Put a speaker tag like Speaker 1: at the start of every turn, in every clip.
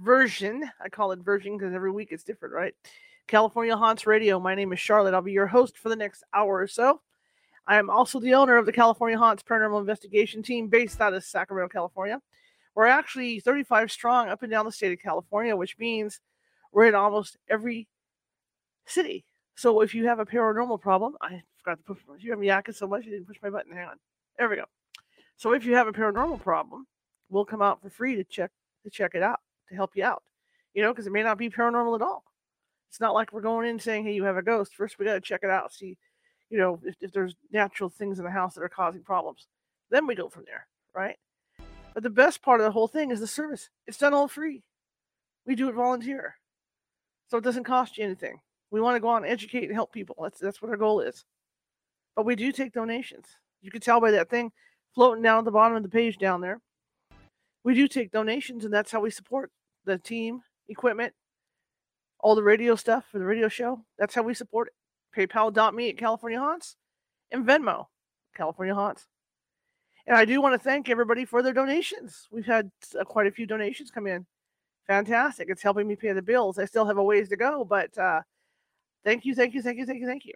Speaker 1: version. I call it version because every week it's different, right? California Haunts Radio. My name is Charlotte. I'll be your host for the next hour or so. I am also the owner of the California Haunts Paranormal Investigation Team based out of Sacramento, California. We're actually 35 strong up and down the state of California, which means we're in almost every city. So if you have a paranormal problem, I forgot to push. You have me yakking so much, you didn't push my button. Hang on. There we go. So if you have a paranormal problem, we'll come out for free to check to check it out to help you out. You know, because it may not be paranormal at all. It's not like we're going in saying, "Hey, you have a ghost." First, we got to check it out, see, you know, if, if there's natural things in the house that are causing problems. Then we go from there, right? But the best part of the whole thing is the service. It's done all free. We do it volunteer, so it doesn't cost you anything. We want to go out and educate and help people. That's that's what our goal is. But we do take donations. You can tell by that thing floating down at the bottom of the page down there. We do take donations, and that's how we support the team, equipment, all the radio stuff for the radio show. That's how we support it. PayPal.me at California Haunts and Venmo, California Haunts. And I do want to thank everybody for their donations. We've had uh, quite a few donations come in. Fantastic. It's helping me pay the bills. I still have a ways to go, but uh, thank you, thank you, thank you, thank you, thank you.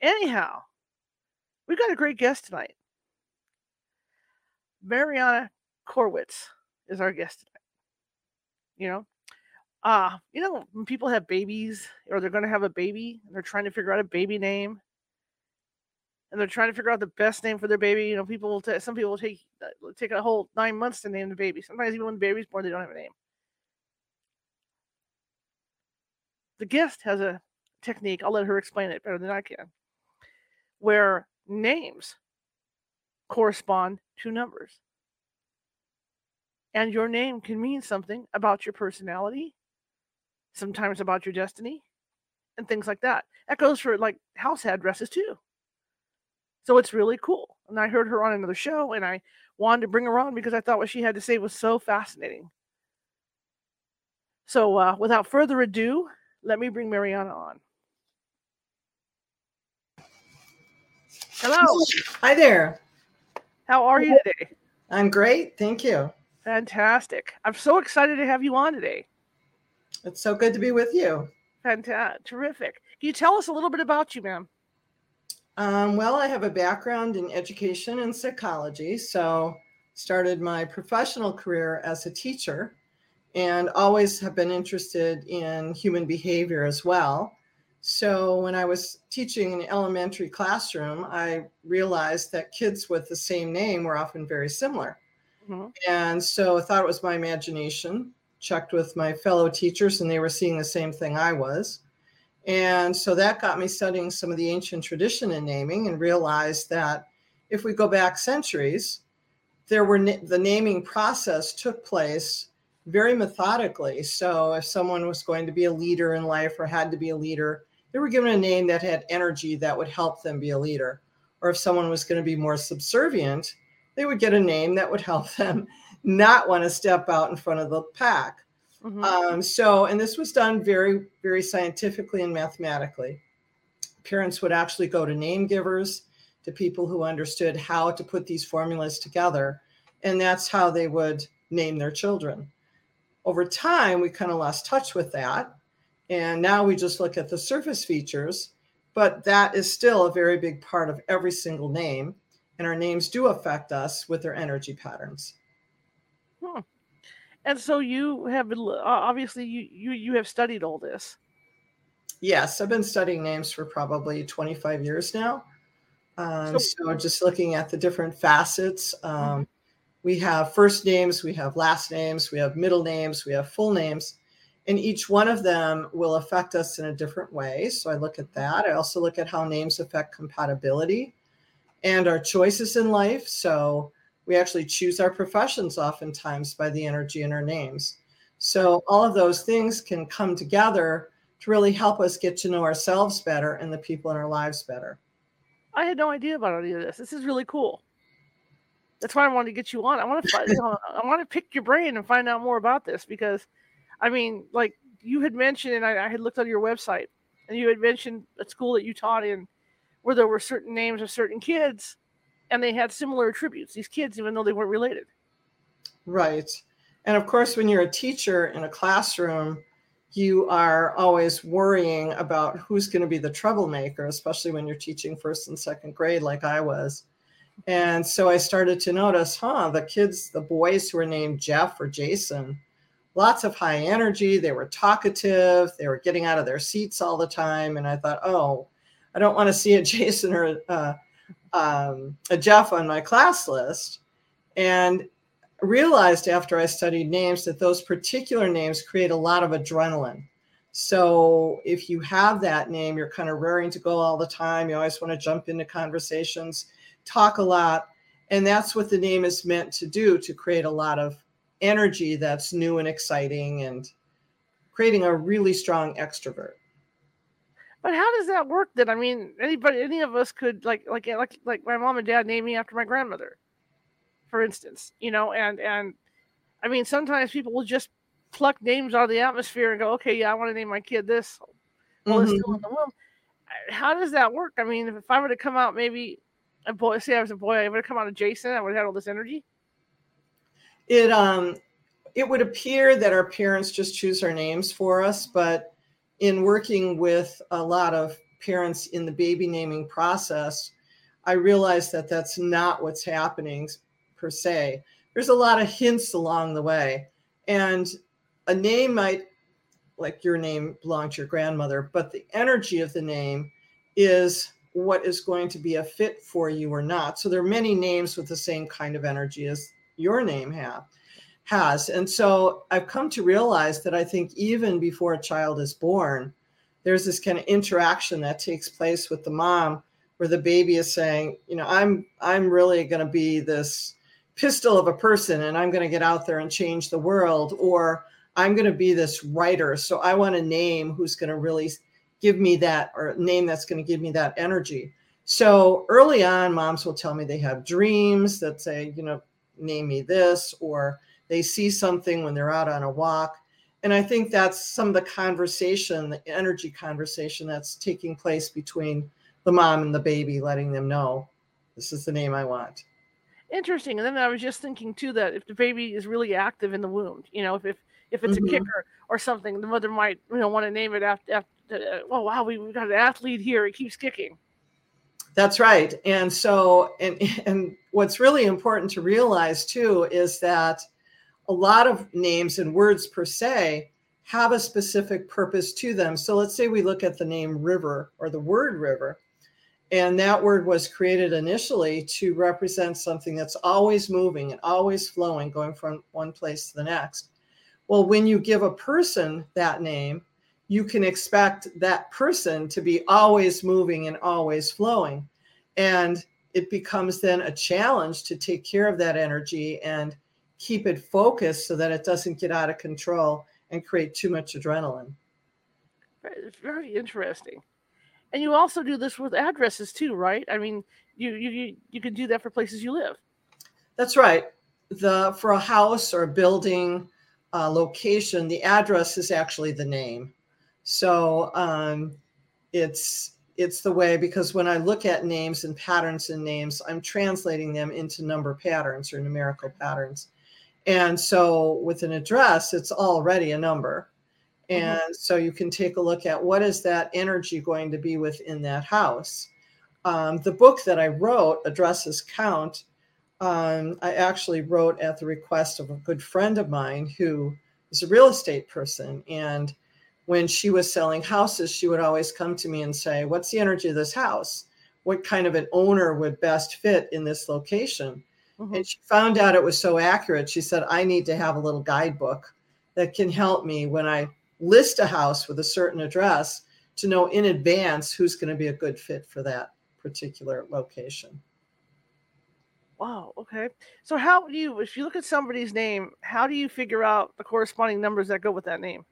Speaker 1: Anyhow, we've got a great guest tonight. Mariana Korwitz is our guest. You know, uh, you know, when people have babies or they're going to have a baby and they're trying to figure out a baby name and they're trying to figure out the best name for their baby, you know, people will take some people will take uh, take a whole nine months to name the baby. Sometimes even when the baby's born, they don't have a name. The guest has a technique. I'll let her explain it better than I can, where names correspond to numbers. And your name can mean something about your personality, sometimes about your destiny and things like that. That goes for like house addresses too. So it's really cool. And I heard her on another show and I wanted to bring her on because I thought what she had to say was so fascinating. So uh, without further ado, let me bring Mariana on. Hello.
Speaker 2: Hi there.
Speaker 1: How are you today?
Speaker 2: I'm great. Thank you.
Speaker 1: Fantastic. I'm so excited to have you on today.
Speaker 2: It's so good to be with you.
Speaker 1: Fantastic. Terrific. Can you tell us a little bit about you, ma'am?
Speaker 2: Um, well, I have a background in education and psychology, so started my professional career as a teacher and always have been interested in human behavior as well. So when I was teaching in an elementary classroom, I realized that kids with the same name were often very similar. Mm-hmm. And so I thought it was my imagination checked with my fellow teachers, and they were seeing the same thing I was. And so that got me studying some of the ancient tradition in naming and realized that if we go back centuries, there were the naming process took place very methodically. So if someone was going to be a leader in life or had to be a leader, they were given a name that had energy that would help them be a leader. Or if someone was going to be more subservient, they would get a name that would help them not want to step out in front of the pack. Mm-hmm. Um, so, and this was done very, very scientifically and mathematically. Parents would actually go to name givers, to people who understood how to put these formulas together, and that's how they would name their children. Over time, we kind of lost touch with that. And now we just look at the surface features, but that is still a very big part of every single name. And our names do affect us with their energy patterns.
Speaker 1: Hmm. And so you have obviously you you you have studied all this.
Speaker 2: Yes, I've been studying names for probably 25 years now. Um, so, so, just looking at the different facets, um, mm-hmm. we have first names, we have last names, we have middle names, we have full names, and each one of them will affect us in a different way. So I look at that. I also look at how names affect compatibility and our choices in life. So we actually choose our professions oftentimes by the energy in our names. So all of those things can come together to really help us get to know ourselves better and the people in our lives better.
Speaker 1: I had no idea about any of this. This is really cool. That's why I wanted to get you on. I want to, you know, I want to pick your brain and find out more about this because, I mean, like you had mentioned, and I, I had looked on your website, and you had mentioned a school that you taught in, where there were certain names of certain kids, and they had similar attributes. These kids, even though they weren't related.
Speaker 2: Right, and of course, when you're a teacher in a classroom, you are always worrying about who's going to be the troublemaker, especially when you're teaching first and second grade, like I was. And so I started to notice, huh, the kids, the boys who were named Jeff or Jason, lots of high energy. They were talkative. They were getting out of their seats all the time. And I thought, oh, I don't want to see a Jason or a, um, a Jeff on my class list. And realized after I studied names that those particular names create a lot of adrenaline. So if you have that name, you're kind of raring to go all the time. You always want to jump into conversations, talk a lot. And that's what the name is meant to do to create a lot of energy that's new and exciting and creating a really strong extrovert.
Speaker 1: But how does that work then? I mean, anybody, any of us could like, like, like, like my mom and dad named me after my grandmother for instance, you know, and and I mean sometimes people will just pluck names out of the atmosphere and go, okay, yeah, I want to name my kid this while mm-hmm. it's still in the womb. How does that work? I mean, if I were to come out maybe a boy, say I was a boy, I would have come out of Jason, I would have had all this energy.
Speaker 2: It um it would appear that our parents just choose our names for us, but in working with a lot of parents in the baby naming process, I realized that that's not what's happening per se. There's a lot of hints along the way. And a name might, like your name belonged to your grandmother, but the energy of the name is what is going to be a fit for you or not. So there are many names with the same kind of energy as your name have has. And so I've come to realize that I think even before a child is born, there's this kind of interaction that takes place with the mom where the baby is saying, you know, I'm I'm really going to be this pistol of a person and I'm going to get out there and change the world, or I'm going to be this writer. So I want a name who's going to really give me that, or name that's going to give me that energy. So early on, moms will tell me they have dreams that say, you know, name me this, or they see something when they're out on a walk. And I think that's some of the conversation, the energy conversation that's taking place between the mom and the baby, letting them know this is the name I want
Speaker 1: interesting. And then I was just thinking too that if the baby is really active in the womb, you know, if if, if it's mm-hmm. a kicker or something, the mother might you know want to name it after. after uh, oh wow, we, we got an athlete here. He keeps kicking.
Speaker 2: That's right. And so, and and what's really important to realize too is that a lot of names and words per se have a specific purpose to them. So let's say we look at the name river or the word river. And that word was created initially to represent something that's always moving and always flowing, going from one place to the next. Well, when you give a person that name, you can expect that person to be always moving and always flowing. And it becomes then a challenge to take care of that energy and keep it focused so that it doesn't get out of control and create too much adrenaline.
Speaker 1: Very interesting. And you also do this with addresses too, right? I mean, you you you can do that for places you live.
Speaker 2: That's right. The for a house or a building uh, location, the address is actually the name. So um, it's it's the way because when I look at names and patterns in names, I'm translating them into number patterns or numerical patterns. And so with an address, it's already a number. Mm-hmm. And mm-hmm. so you can take a look at what is that energy going to be within that house. Um, the book that I wrote, Addresses Count, um, I actually wrote at the request of a good friend of mine who is a real estate person. And when she was selling houses, she would always come to me and say, What's the energy of this house? What kind of an owner would best fit in this location? Mm-hmm. And she found out it was so accurate. She said, I need to have a little guidebook that can help me when I list a house with a certain address to know in advance who's going to be a good fit for that particular location.
Speaker 1: Wow. Okay. So how do you, if you look at somebody's name, how do you figure out the corresponding numbers that go with that name?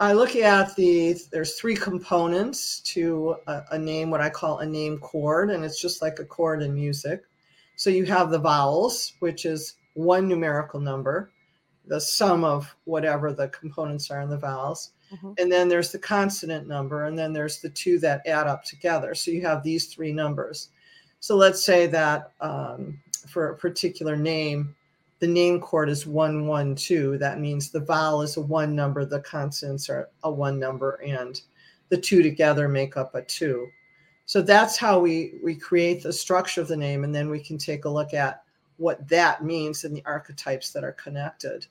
Speaker 2: I look at the, there's three components to a, a, name, what I call a name chord, and it's just like a chord in music. So you have the vowels, which is one numerical number, the sum of whatever the components are in the vowels. Mm-hmm. And then there's the consonant number, and then there's the two that add up together. So you have these three numbers. So let's say that um, for a particular name, the name chord is 112. That means the vowel is a one number, the consonants are a one number, and the two together make up a two. So that's how we, we create the structure of the name, and then we can take a look at what that means and the archetypes that are connected.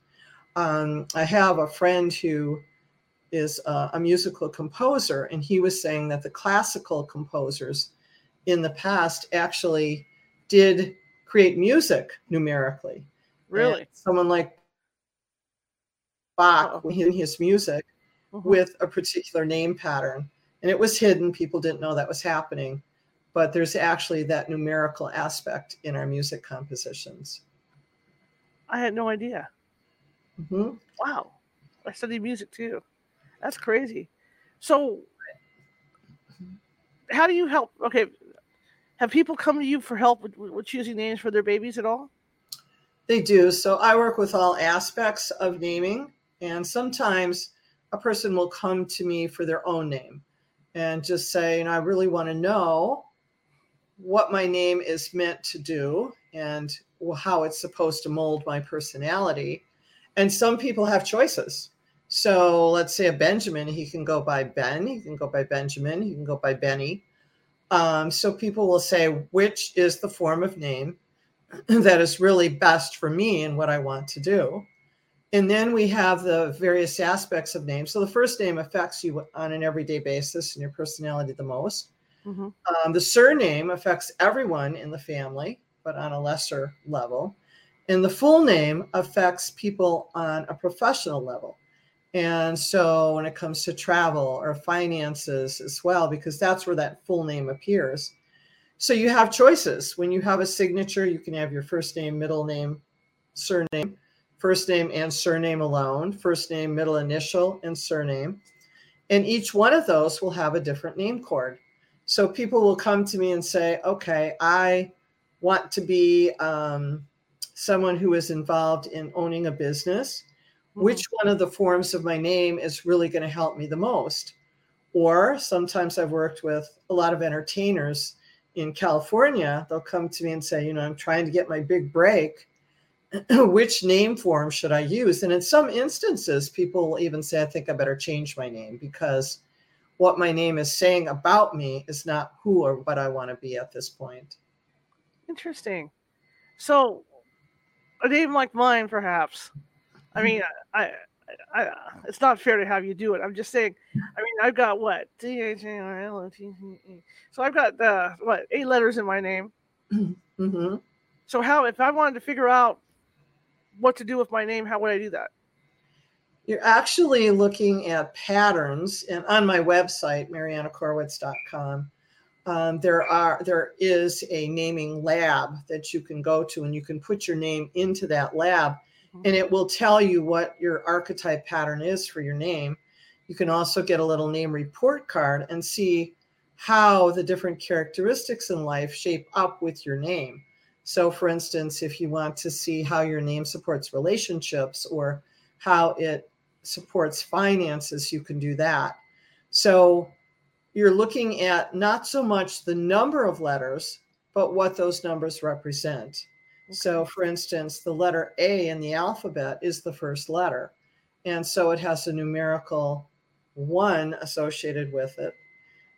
Speaker 2: Um, I have a friend who is a, a musical composer, and he was saying that the classical composers in the past actually did create music numerically.
Speaker 1: Really? And
Speaker 2: someone like Bach oh. in his music mm-hmm. with a particular name pattern. And it was hidden. People didn't know that was happening. But there's actually that numerical aspect in our music compositions.
Speaker 1: I had no idea.
Speaker 2: Mm-hmm.
Speaker 1: Wow. I study music too. That's crazy. So, how do you help? Okay. Have people come to you for help with, with choosing names for their babies at all?
Speaker 2: They do. So I work with all aspects of naming, and sometimes a person will come to me for their own name and just say, you know, I really want to know what my name is meant to do and how it's supposed to mold my personality. And some people have choices. So let's say a Benjamin, he can go by Ben, he can go by Benjamin, he can go by Benny. Um, so people will say, which is the form of name that is really best for me and what I want to do. And then we have the various aspects of names. So the first name affects you on an everyday basis and your personality the most. Mm-hmm. Um, the surname affects everyone in the family, but on a lesser level. And the full name affects people on a professional level. And so when it comes to travel or finances as well, because that's where that full name appears. So you have choices. When you have a signature, you can have your first name, middle name, surname, first name and surname alone, first name, middle initial, and surname. And each one of those will have a different name chord. So people will come to me and say, okay, I want to be um, someone who is involved in owning a business. Mm-hmm. Which one of the forms of my name is really going to help me the most? Or sometimes I've worked with a lot of entertainers in California, they'll come to me and say, you know, I'm trying to get my big break. Which name form should I use? And in some instances, people will even say, I think I better change my name because what my name is saying about me is not who or what I want to be at this point.
Speaker 1: Interesting. So, a name like mine, perhaps. I mean, I, I, it's not fair to have you do it. I'm just saying. I mean, I've got what D H A R L O T T E. So I've got the what eight letters in my name.
Speaker 2: Mm-hmm.
Speaker 1: So how, if I wanted to figure out what to do with my name, how would I do that?
Speaker 2: You're actually looking at patterns, and on my website, marianakorwitz.com, um, there are there is a naming lab that you can go to, and you can put your name into that lab and it will tell you what your archetype pattern is for your name. You can also get a little name report card and see how the different characteristics in life shape up with your name. So, for instance, if you want to see how your name supports relationships or how it supports finances, you can do that. So, you're looking at not so much the number of letters, but what those numbers represent. So, for instance, the letter A in the alphabet is the first letter. And so it has a numerical one associated with it.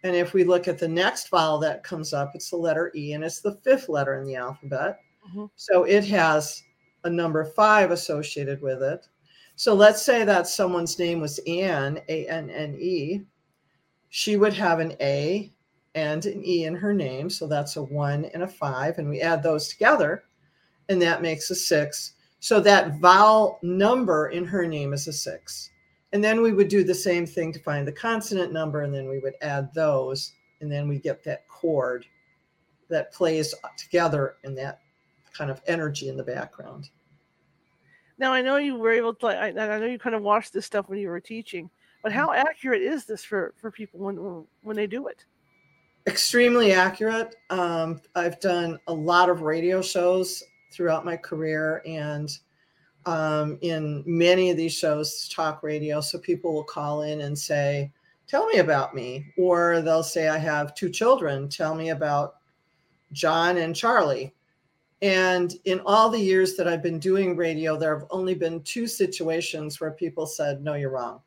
Speaker 2: And if we look at the next vowel that comes up, it's the letter E, and it's the fifth letter in the alphabet. Mm-hmm. So it has a number five associated with it. So let's say that someone's name was Anne, A N N E. She would have an A and an E in her name. So that's a one and a five. And we add those together and that makes a six. So that vowel number in her name is a six. And then we would do the same thing to find the consonant number, and then we would add those, and then we get that chord that plays together in that kind of energy in the background.
Speaker 1: Now I know you were able to. I, I know you kind of watched this stuff when you were teaching, but how accurate is this for for people when when they do it?
Speaker 2: Extremely accurate. Um, I've done a lot of radio shows throughout my career, and um, in many of these shows, talk radio. So people will call in and say, "Tell me about me," or they'll say, "I have two children. Tell me about John and Charlie." And in all the years that I've been doing radio, there have only been two situations where people said, No, you're wrong.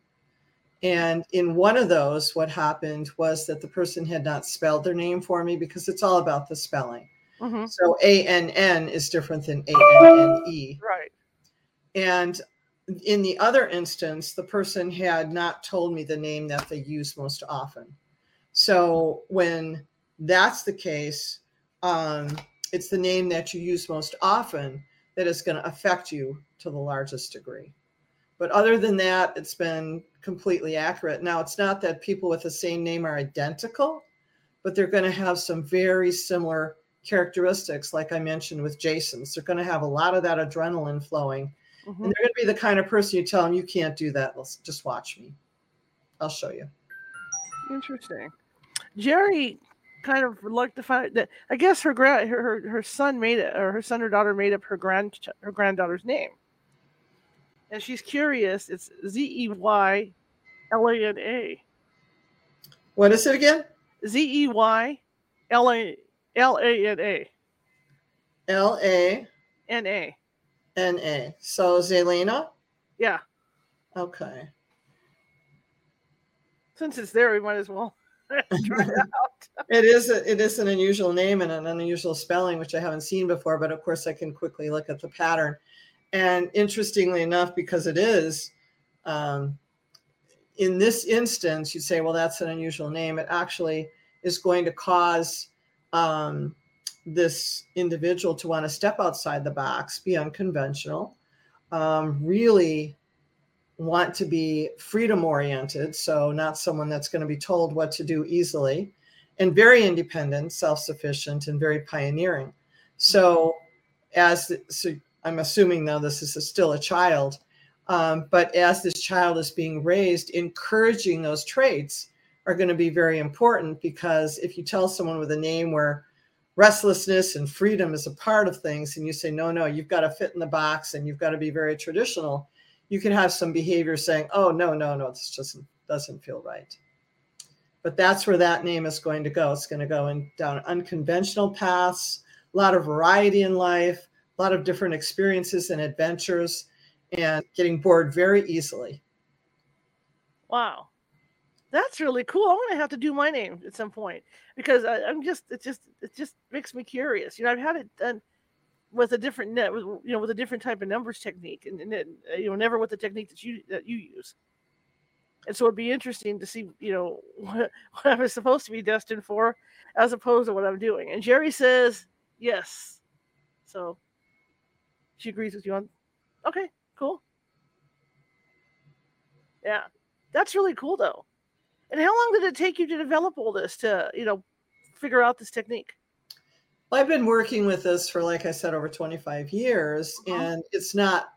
Speaker 2: And in one of those, what happened was that the person had not spelled their name for me because it's all about the spelling. Mm-hmm. So A N N is different than A N N E.
Speaker 1: Right.
Speaker 2: And in the other instance, the person had not told me the name that they use most often. So when that's the case, um, it's the name that you use most often that is going to affect you to the largest degree. But other than that, it's been completely accurate. Now, it's not that people with the same name are identical, but they're going to have some very similar characteristics, like I mentioned with Jason's. They're going to have a lot of that adrenaline flowing. Mm-hmm. And they're going to be the kind of person you tell them, you can't do that. Let's just watch me. I'll show you.
Speaker 1: Interesting. Jerry kind of like to find that I guess her grand her, her son made it or her son or daughter made up her grand her granddaughter's name. And she's curious. It's Z E Y L A N A.
Speaker 2: What is it again?
Speaker 1: Z E Y L A L A N A.
Speaker 2: L A
Speaker 1: N A.
Speaker 2: N A. So Zelena?
Speaker 1: Yeah.
Speaker 2: Okay.
Speaker 1: Since it's there, we might as well try it
Speaker 2: out. it is a, it is an unusual name and an unusual spelling, which I haven't seen before. But of course, I can quickly look at the pattern. And interestingly enough, because it is, um, in this instance, you'd say, well, that's an unusual name. It actually is going to cause um, this individual to want to step outside the box, be unconventional, um, really want to be freedom oriented. So, not someone that's going to be told what to do easily, and very independent, self sufficient, and very pioneering. So, as so I'm assuming now this is a, still a child, um, but as this child is being raised, encouraging those traits are going to be very important because if you tell someone with a name where restlessness and freedom is a part of things, and you say, no, no, you've got to fit in the box and you've got to be very traditional, you can have some behavior saying, oh, no, no, no, this just doesn't feel right. But that's where that name is going to go. It's going to go in down unconventional paths, a lot of variety in life, a lot of different experiences and adventures, and getting bored very easily.
Speaker 1: Wow. That's really cool. I'm gonna have to do my name at some point because I, am just it just it just makes me curious. You know, I've had it done with a different net, with, you know, with a different type of numbers technique, and, and it, you know, never with the technique that you that you use. And so it'd be interesting to see, you know, what, what I was supposed to be destined for, as opposed to what I'm doing. And Jerry says yes, so she agrees with you on. Okay, cool. Yeah, that's really cool though. And how long did it take you to develop all this to, you know, figure out this technique?
Speaker 2: Well, I've been working with this for, like I said, over 25 years, uh-huh. and it's not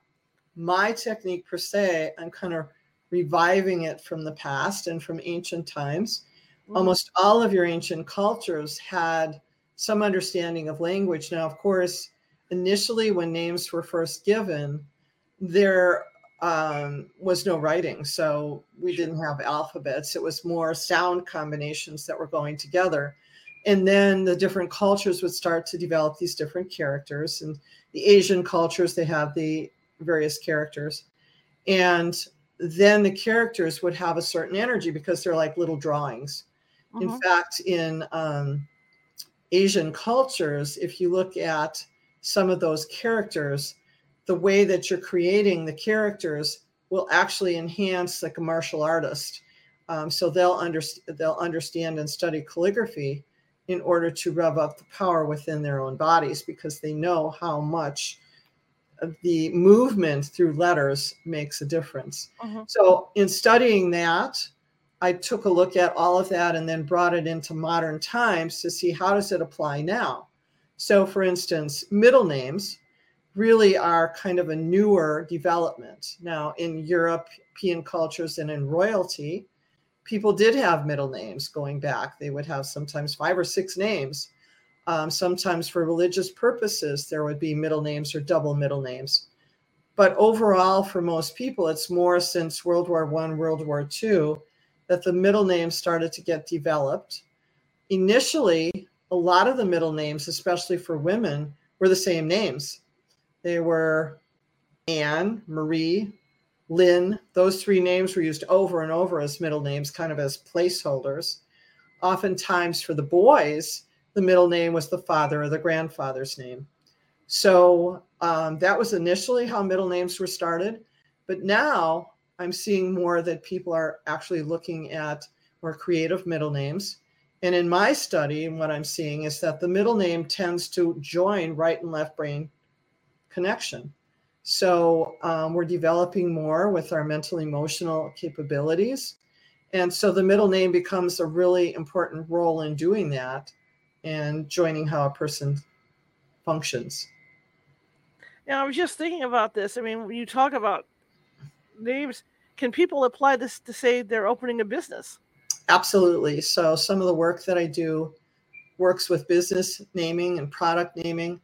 Speaker 2: my technique per se. I'm kind of reviving it from the past and from ancient times. Mm-hmm. Almost all of your ancient cultures had some understanding of language. Now, of course, initially when names were first given, there um, was no writing. So we didn't have alphabets. It was more sound combinations that were going together and then the different cultures would start to develop these different characters and the asian cultures they have the various characters and then the characters would have a certain energy because they're like little drawings mm-hmm. in fact in um, asian cultures if you look at some of those characters the way that you're creating the characters will actually enhance like a martial artist um, so they'll, under, they'll understand and study calligraphy in order to rev up the power within their own bodies because they know how much the movement through letters makes a difference. Uh-huh. So, in studying that, I took a look at all of that and then brought it into modern times to see how does it apply now. So, for instance, middle names really are kind of a newer development. Now, in European cultures and in royalty, people did have middle names going back. They would have sometimes five or six names. Um, sometimes for religious purposes, there would be middle names or double middle names. But overall, for most people, it's more since World War One, World War Two, that the middle names started to get developed. Initially, a lot of the middle names, especially for women, were the same names. They were Anne, Marie, Lynn. Those three names were used over and over as middle names, kind of as placeholders. Oftentimes, for the boys, the middle name was the father or the grandfather's name. So um, that was initially how middle names were started. But now I'm seeing more that people are actually looking at more creative middle names. And in my study, what I'm seeing is that the middle name tends to join right and left brain connection. So um, we're developing more with our mental emotional capabilities. And so the middle name becomes a really important role in doing that and joining how a person functions.
Speaker 1: Now, I was just thinking about this. I mean, when you talk about names, can people apply this to say they're opening a business?
Speaker 2: Absolutely. So, some of the work that I do works with business naming and product naming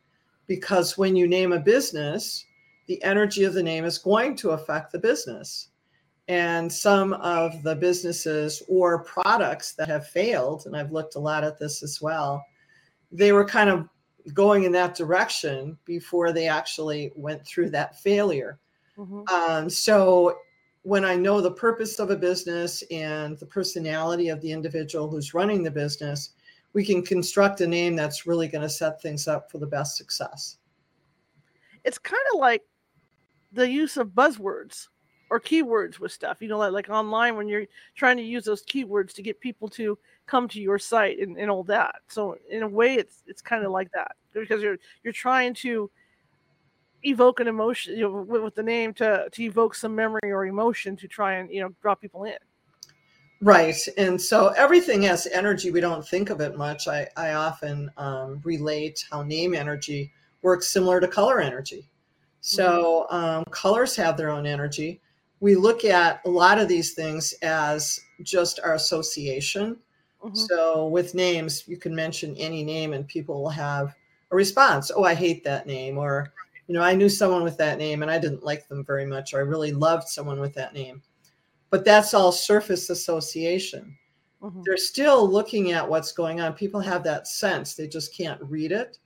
Speaker 2: because when you name a business, the energy of the name is going to affect the business. And some of the businesses or products that have failed, and I've looked a lot at this as well, they were kind of going in that direction before they actually went through that failure. Mm-hmm. Um, so when I know the purpose of a business and the personality of the individual who's running the business, we can construct a name that's really going to set things up for the best success.
Speaker 1: It's kind of like the use of buzzwords or keywords with stuff, you know, like, like online when you're trying to use those keywords to get people to come to your site and, and all that. So in a way it's it's kind of like that because you're you're trying to evoke an emotion you know, with, with the name to to evoke some memory or emotion to try and you know draw people in.
Speaker 2: Right. And so everything has energy. We don't think of it much. I, I often um, relate how name energy works similar to color energy. So mm-hmm. um, colors have their own energy. We look at a lot of these things as just our association. Mm-hmm. So with names, you can mention any name and people will have a response. Oh, I hate that name. Or, you know, I knew someone with that name and I didn't like them very much. Or I really loved someone with that name but that's all surface association. Mm-hmm. They're still looking at what's going on. People have that sense, they just can't read it.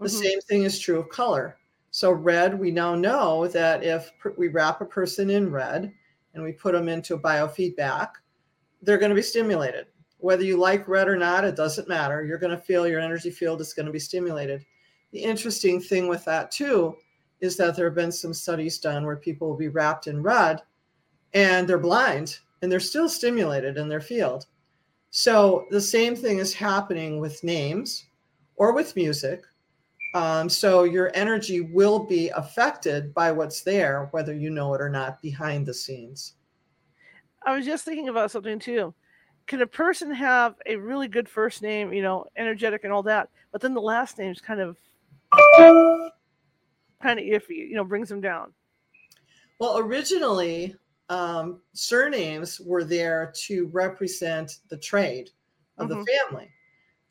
Speaker 2: The mm-hmm. same thing is true of color. So, red, we now know that if we wrap a person in red and we put them into a biofeedback, they're going to be stimulated. Whether you like red or not, it doesn't matter. You're going to feel your energy field is going to be stimulated. The interesting thing with that, too, is that there have been some studies done where people will be wrapped in red and they're blind and they're still stimulated in their field. So the same thing is happening with names or with music. Um, so your energy will be affected by what's there, whether you know it or not, behind the scenes.
Speaker 1: I was just thinking about something too. Can a person have a really good first name, you know, energetic and all that, but then the last name is kind of kind of iffy, you know, brings them down?
Speaker 2: Well, originally um, surnames were there to represent the trade of mm-hmm. the family.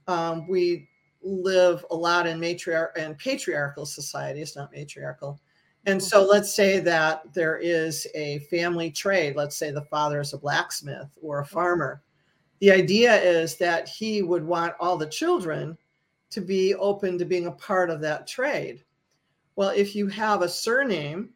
Speaker 2: Um, we live a lot in matriarch and patriarchal societies, not matriarchal. And so mm-hmm. let's say that there is a family trade. Let's say the father is a blacksmith or a mm-hmm. farmer. The idea is that he would want all the children to be open to being a part of that trade. Well, if you have a surname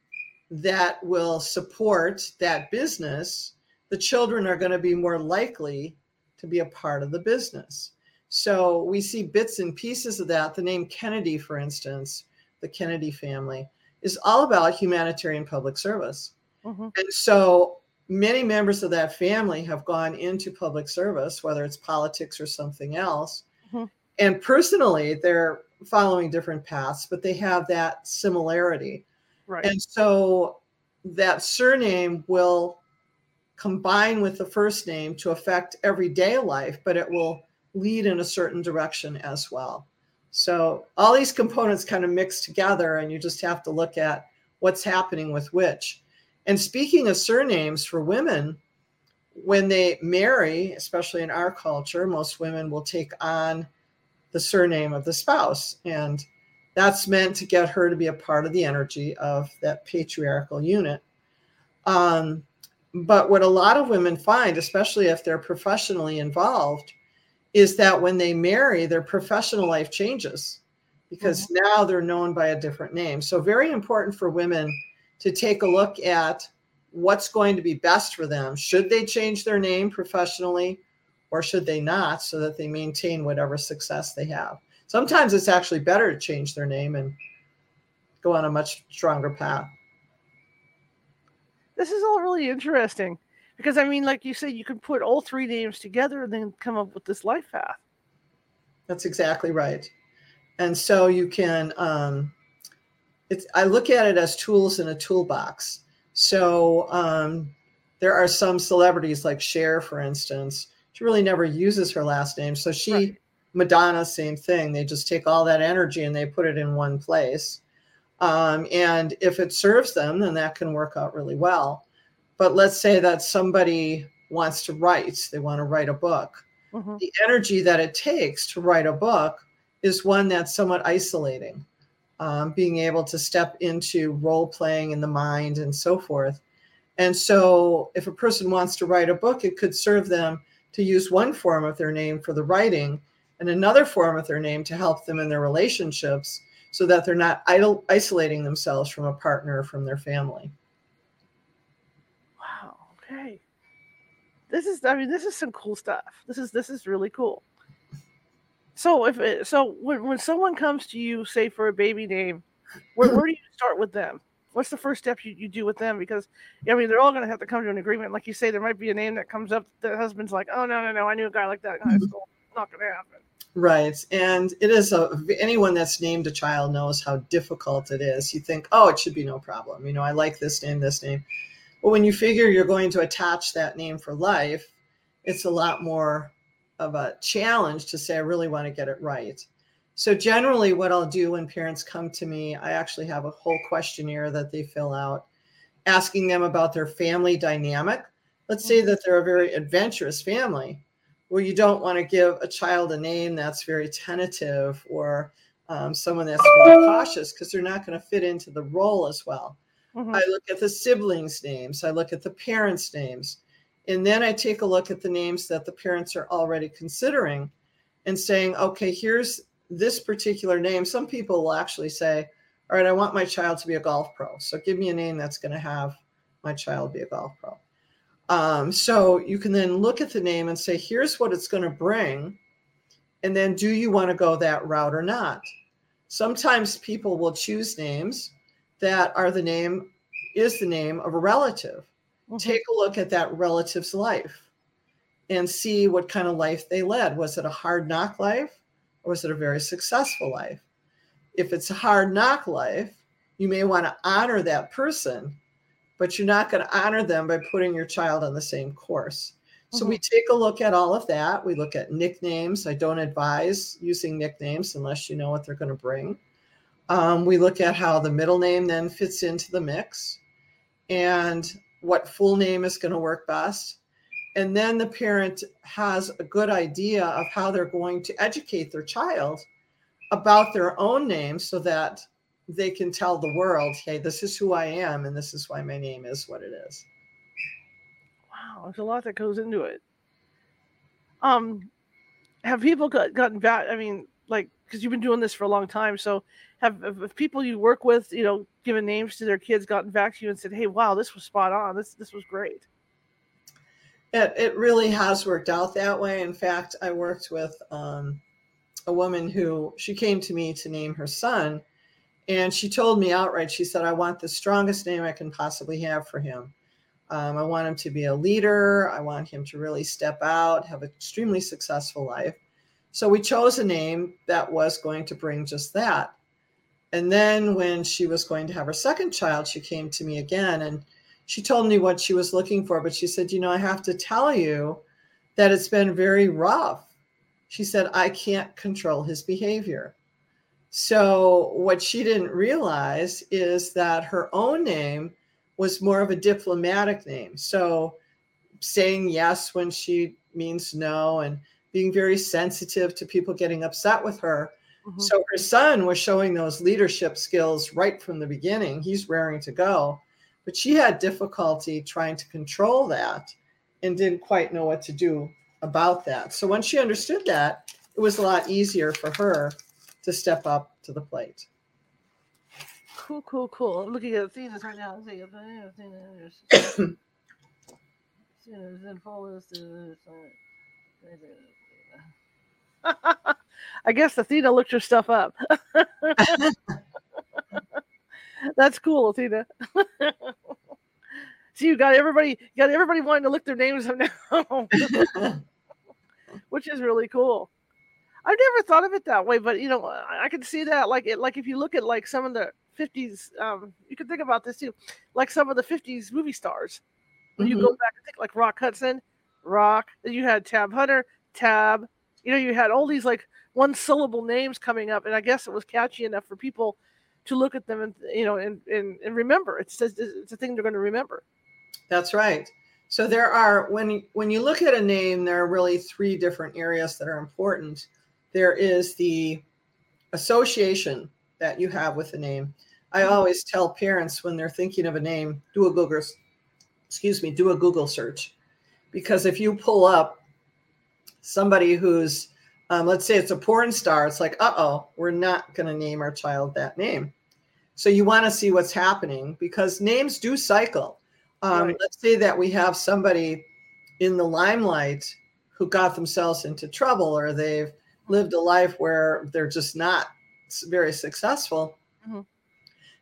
Speaker 2: that will support that business, the children are going to be more likely to be a part of the business. So we see bits and pieces of that. The name Kennedy, for instance, the Kennedy family, is all about humanitarian public service. Mm-hmm. And so many members of that family have gone into public service, whether it's politics or something else. Mm-hmm. And personally, they're following different paths, but they have that similarity. Right. And so that surname will combine with the first name to affect everyday life, but it will lead in a certain direction as well. So all these components kind of mix together, and you just have to look at what's happening with which. And speaking of surnames for women, when they marry, especially in our culture, most women will take on the surname of the spouse. And that's meant to get her to be a part of the energy of that patriarchal unit. Um, but what a lot of women find, especially if they're professionally involved, is that when they marry, their professional life changes because mm-hmm. now they're known by a different name. So, very important for women to take a look at what's going to be best for them. Should they change their name professionally or should they not so that they maintain whatever success they have? Sometimes it's actually better to change their name and go on a much stronger path.
Speaker 1: This is all really interesting because I mean, like you said, you can put all three names together and then come up with this life path.
Speaker 2: That's exactly right. And so you can, um, it's, I look at it as tools in a toolbox. So um, there are some celebrities like Cher, for instance. She really never uses her last name. So she, right. Madonna, same thing. They just take all that energy and they put it in one place. Um, and if it serves them, then that can work out really well. But let's say that somebody wants to write, they want to write a book. Mm-hmm. The energy that it takes to write a book is one that's somewhat isolating um, being able to step into role playing in the mind and so forth. And so, if a person wants to write a book, it could serve them to use one form of their name for the writing and another form of their name to help them in their relationships so that they're not idle, isolating themselves from a partner or from their family.
Speaker 1: Wow. Okay. This is, I mean, this is some cool stuff. This is, this is really cool. So if it, so, when, when someone comes to you, say for a baby name, where, where do you start with them? What's the first step you, you do with them? Because I mean, they're all going to have to come to an agreement. Like you say, there might be a name that comes up. The husband's like, "Oh no, no, no! I knew a guy like that in high mm-hmm. school. Not going to happen."
Speaker 2: Right, and it is a anyone that's named a child knows how difficult it is. You think, "Oh, it should be no problem." You know, I like this name, this name. But when you figure you're going to attach that name for life, it's a lot more of a challenge to say, I really want to get it right. So, generally, what I'll do when parents come to me, I actually have a whole questionnaire that they fill out asking them about their family dynamic. Let's say mm-hmm. that they're a very adventurous family where you don't want to give a child a name that's very tentative or um, someone that's more cautious because they're not going to fit into the role as well. Mm-hmm. I look at the siblings' names, I look at the parents' names. And then I take a look at the names that the parents are already considering and saying, okay, here's this particular name. Some people will actually say, all right, I want my child to be a golf pro. So give me a name that's going to have my child be a golf pro. Um, so you can then look at the name and say, here's what it's going to bring. And then do you want to go that route or not? Sometimes people will choose names that are the name, is the name of a relative mm-hmm. take a look at that relative's life and see what kind of life they led. Was it a hard knock life or was it a very successful life? If it's a hard knock life, you may want to honor that person, but you're not going to honor them by putting your child on the same course. So we mm-hmm. take a look at all of that. We look at nicknames. I don't advise using nicknames unless you know what they're going to bring. Um, we look at how the middle name then fits into the mix. And what full name is going to work best. And then the parent has a good idea of how they're going to educate their child about their own name so that they can tell the world, hey, this is who I am and this is why my name is what it is.
Speaker 1: Wow, there's a lot that goes into it. Um, have people got, gotten back? I mean, like, because you've been doing this for a long time, so have, have people you work with, you know, given names to their kids, gotten back to you and said, "Hey, wow, this was spot on. This this was great."
Speaker 2: It it really has worked out that way. In fact, I worked with um, a woman who she came to me to name her son, and she told me outright. She said, "I want the strongest name I can possibly have for him." Um, I want him to be a leader. I want him to really step out, have an extremely successful life. So we chose a name that was going to bring just that. And then when she was going to have her second child, she came to me again and she told me what she was looking for. But she said, You know, I have to tell you that it's been very rough. She said, I can't control his behavior. So, what she didn't realize is that her own name was more of a diplomatic name. So, saying yes when she means no and being very sensitive to people getting upset with her. Mm-hmm. So, her son was showing those leadership skills right from the beginning. He's raring to go, but she had difficulty trying to control that and didn't quite know what to do about that. So, once she understood that, it was a lot easier for her to step up to the plate.
Speaker 1: Cool, cool, cool. I'm looking at Athena's right now. I guess Athena looked her stuff up. That's cool, Athena. See, you got everybody, you got everybody wanting to look their names up now, which is really cool. I've never thought of it that way, but you know, I, I can see that. Like, it, like if you look at like some of the '50s, um, you can think about this too. Like some of the '50s movie stars. When mm-hmm. you go mm-hmm. back and think, like Rock Hudson, Rock. Then you had Tab Hunter, Tab. You know, you had all these like one syllable names coming up, and I guess it was catchy enough for people to look at them and you know and and, and remember. It says it's a thing they're going to remember.
Speaker 2: That's right. So there are when when you look at a name, there are really three different areas that are important there is the association that you have with the name. I mm-hmm. always tell parents when they're thinking of a name, do a Google, excuse me, do a Google search, because if you pull up somebody who's, um, let's say it's a porn star, it's like, uh oh, we're not going to name our child that name. So you want to see what's happening because names do cycle. Um, right. Let's say that we have somebody in the limelight who got themselves into trouble or they've lived a life where they're just not very successful, mm-hmm.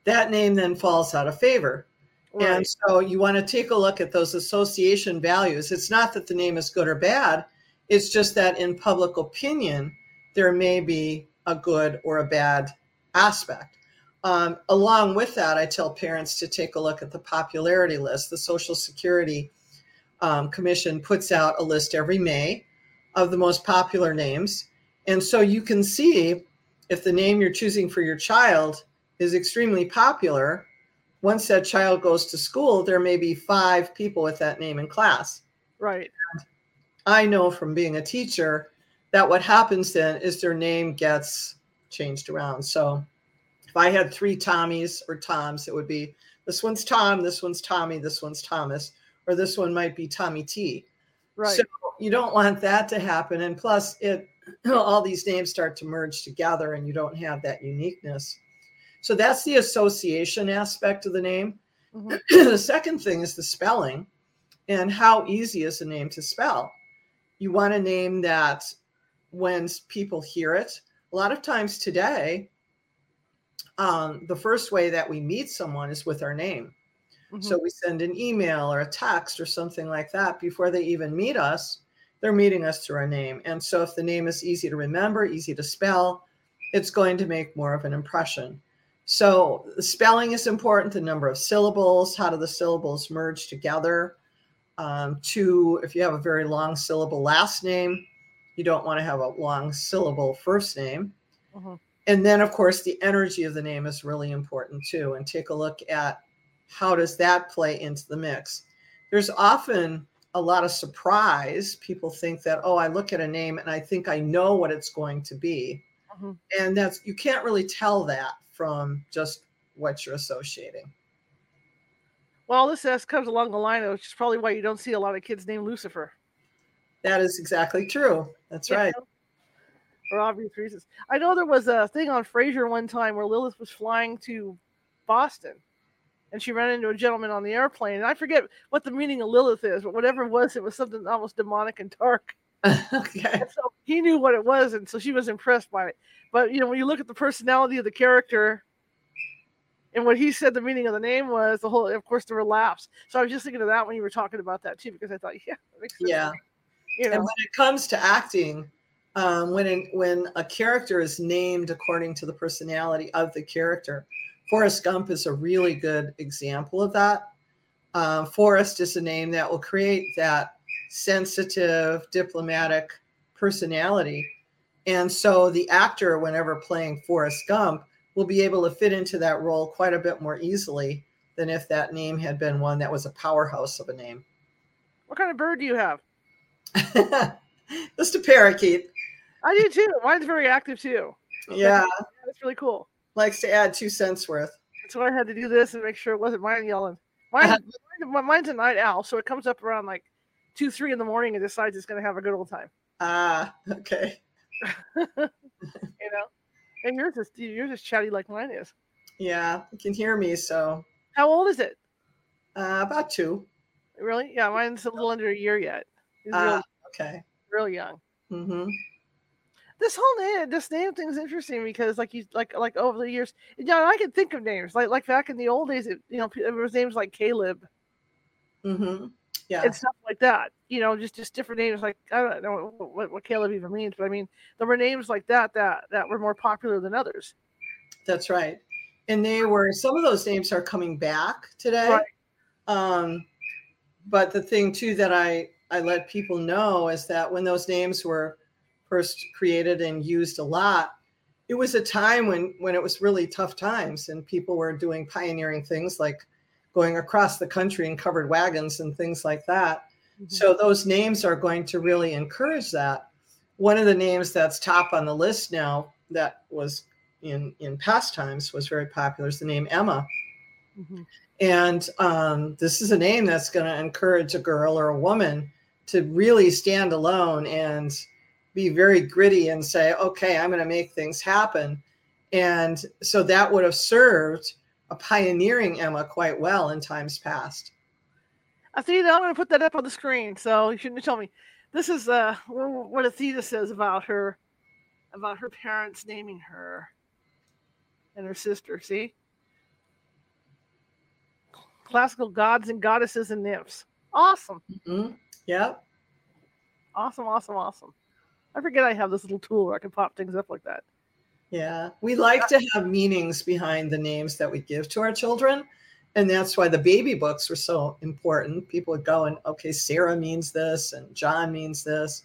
Speaker 2: that name then falls out of favor. Right. And so you want to take a look at those association values. It's not that the name is good or bad, it's just that in public opinion, there may be a good or a bad aspect. Um, along with that, I tell parents to take a look at the popularity list. The Social Security um, Commission puts out a list every May of the most popular names. And so you can see if the name you're choosing for your child is extremely popular, once that child goes to school, there may be five people with that name in class.
Speaker 1: Right.
Speaker 2: I know from being a teacher that what happens then is their name gets changed around. So if I had three Tommies or Toms, it would be this one's Tom, this one's Tommy, this one's Thomas, or this one might be Tommy T.
Speaker 1: Right. So
Speaker 2: you don't want that to happen. And plus, it all these names start to merge together and you don't have that uniqueness. So that's the association aspect of the name. Mm-hmm. the second thing is the spelling and how easy is a name to spell. You want a name that when people hear it, a lot of times today, um, the first way that we meet someone is with our name. Mm-hmm. So we send an email or a text or something like that before they even meet us they're meeting us through our name. And so if the name is easy to remember, easy to spell, it's going to make more of an impression. So the spelling is important, the number of syllables, how do the syllables merge together? Um, two, if you have a very long syllable last name, you don't want to have a long syllable first name. Uh-huh. And then, of course, the energy of the name is really important too. And take a look at how does that play into the mix. There's often a lot of surprise. People think that, oh, I look at a name and I think I know what it's going to be. Mm-hmm. And that's, you can't really tell that from just what you're associating.
Speaker 1: Well, this S comes along the line, which is probably why you don't see a lot of kids named Lucifer.
Speaker 2: That is exactly true. That's right.
Speaker 1: for obvious reasons. I know there was a thing on Frasier one time where Lilith was flying to Boston and she ran into a gentleman on the airplane. And I forget what the meaning of Lilith is, but whatever it was, it was something almost demonic and dark.
Speaker 2: okay. And
Speaker 1: so he knew what it was, and so she was impressed by it. But you know, when you look at the personality of the character and what he said the meaning of the name was, the whole of course there were laughs. So I was just thinking of that when you were talking about that too, because I thought, yeah,
Speaker 2: Yeah. You know. And when it comes to acting, um, when in, when a character is named according to the personality of the character, Forrest Gump is a really good example of that. Uh, Forrest is a name that will create that sensitive, diplomatic personality. And so the actor, whenever playing Forrest Gump, will be able to fit into that role quite a bit more easily than if that name had been one that was a powerhouse of a name.
Speaker 1: What kind of bird do you have?
Speaker 2: Just a parakeet.
Speaker 1: I do too. Mine's very active too.
Speaker 2: Yeah.
Speaker 1: That's really cool.
Speaker 2: Likes to add two cents worth.
Speaker 1: So I had to do this and make sure it wasn't mine yelling. Mine, mine's a night owl, so it comes up around like two, three in the morning and decides it's going to have a good old time.
Speaker 2: Ah, okay.
Speaker 1: you know, and yours is yours is chatty like mine is.
Speaker 2: Yeah, you can hear me. So,
Speaker 1: how old is it?
Speaker 2: Uh, about two.
Speaker 1: Really? Yeah, mine's a little under a year yet.
Speaker 2: He's uh, really,
Speaker 1: okay. Real young.
Speaker 2: Mm-hmm.
Speaker 1: This whole name, this name thing is interesting because, like you, like like over the years, you know, I can think of names like like back in the old days. It, you know, there was names like Caleb.
Speaker 2: Mm-hmm yeah.
Speaker 1: and stuff like that. You know, just just different names. Like I don't know what, what Caleb even means, but I mean, there were names like that that that were more popular than others.
Speaker 2: That's right, and they were some of those names are coming back today. Right. Um, but the thing too that I I let people know is that when those names were first created and used a lot, it was a time when when it was really tough times and people were doing pioneering things like going across the country in covered wagons and things like that. Mm-hmm. So those names are going to really encourage that. One of the names that's top on the list now that was in in past times was very popular is the name Emma. Mm-hmm. And um, this is a name that's going to encourage a girl or a woman to really stand alone and be very gritty and say, okay, I'm going to make things happen. And so that would have served a pioneering Emma quite well in times past.
Speaker 1: I see that I'm going to put that up on the screen, so you shouldn't tell me. This is uh, what Athena says about her, about her parents naming her and her sister. See, classical gods and goddesses and nymphs. Awesome.
Speaker 2: Mm-hmm. Yep.
Speaker 1: Awesome, awesome, awesome. I forget I have this little tool where I can pop things up like that.
Speaker 2: Yeah, we like to have meanings behind the names that we give to our children. And that's why the baby books were so important. People would go and, okay, Sarah means this and John means this.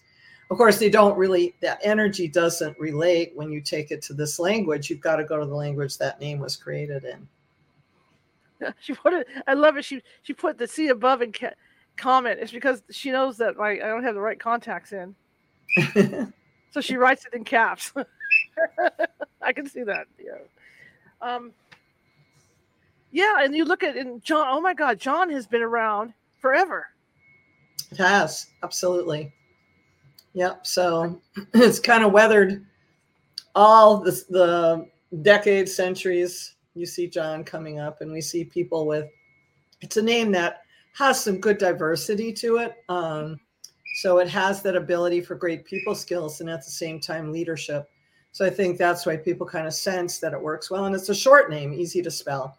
Speaker 2: Of course, they don't really, that energy doesn't relate when you take it to this language. You've got to go to the language that name was created in.
Speaker 1: She put it, I love it. She she put the C above and ca- comment. It's because she knows that my, I don't have the right contacts in. so she writes it in caps. I can see that. Yeah. Um, yeah, and you look at and John. Oh my God, John has been around forever.
Speaker 2: It has absolutely. Yep. So it's kind of weathered all the, the decades, centuries. You see John coming up, and we see people with. It's a name that has some good diversity to it. Um, so it has that ability for great people skills and at the same time leadership. So I think that's why people kind of sense that it works well. And it's a short name, easy to spell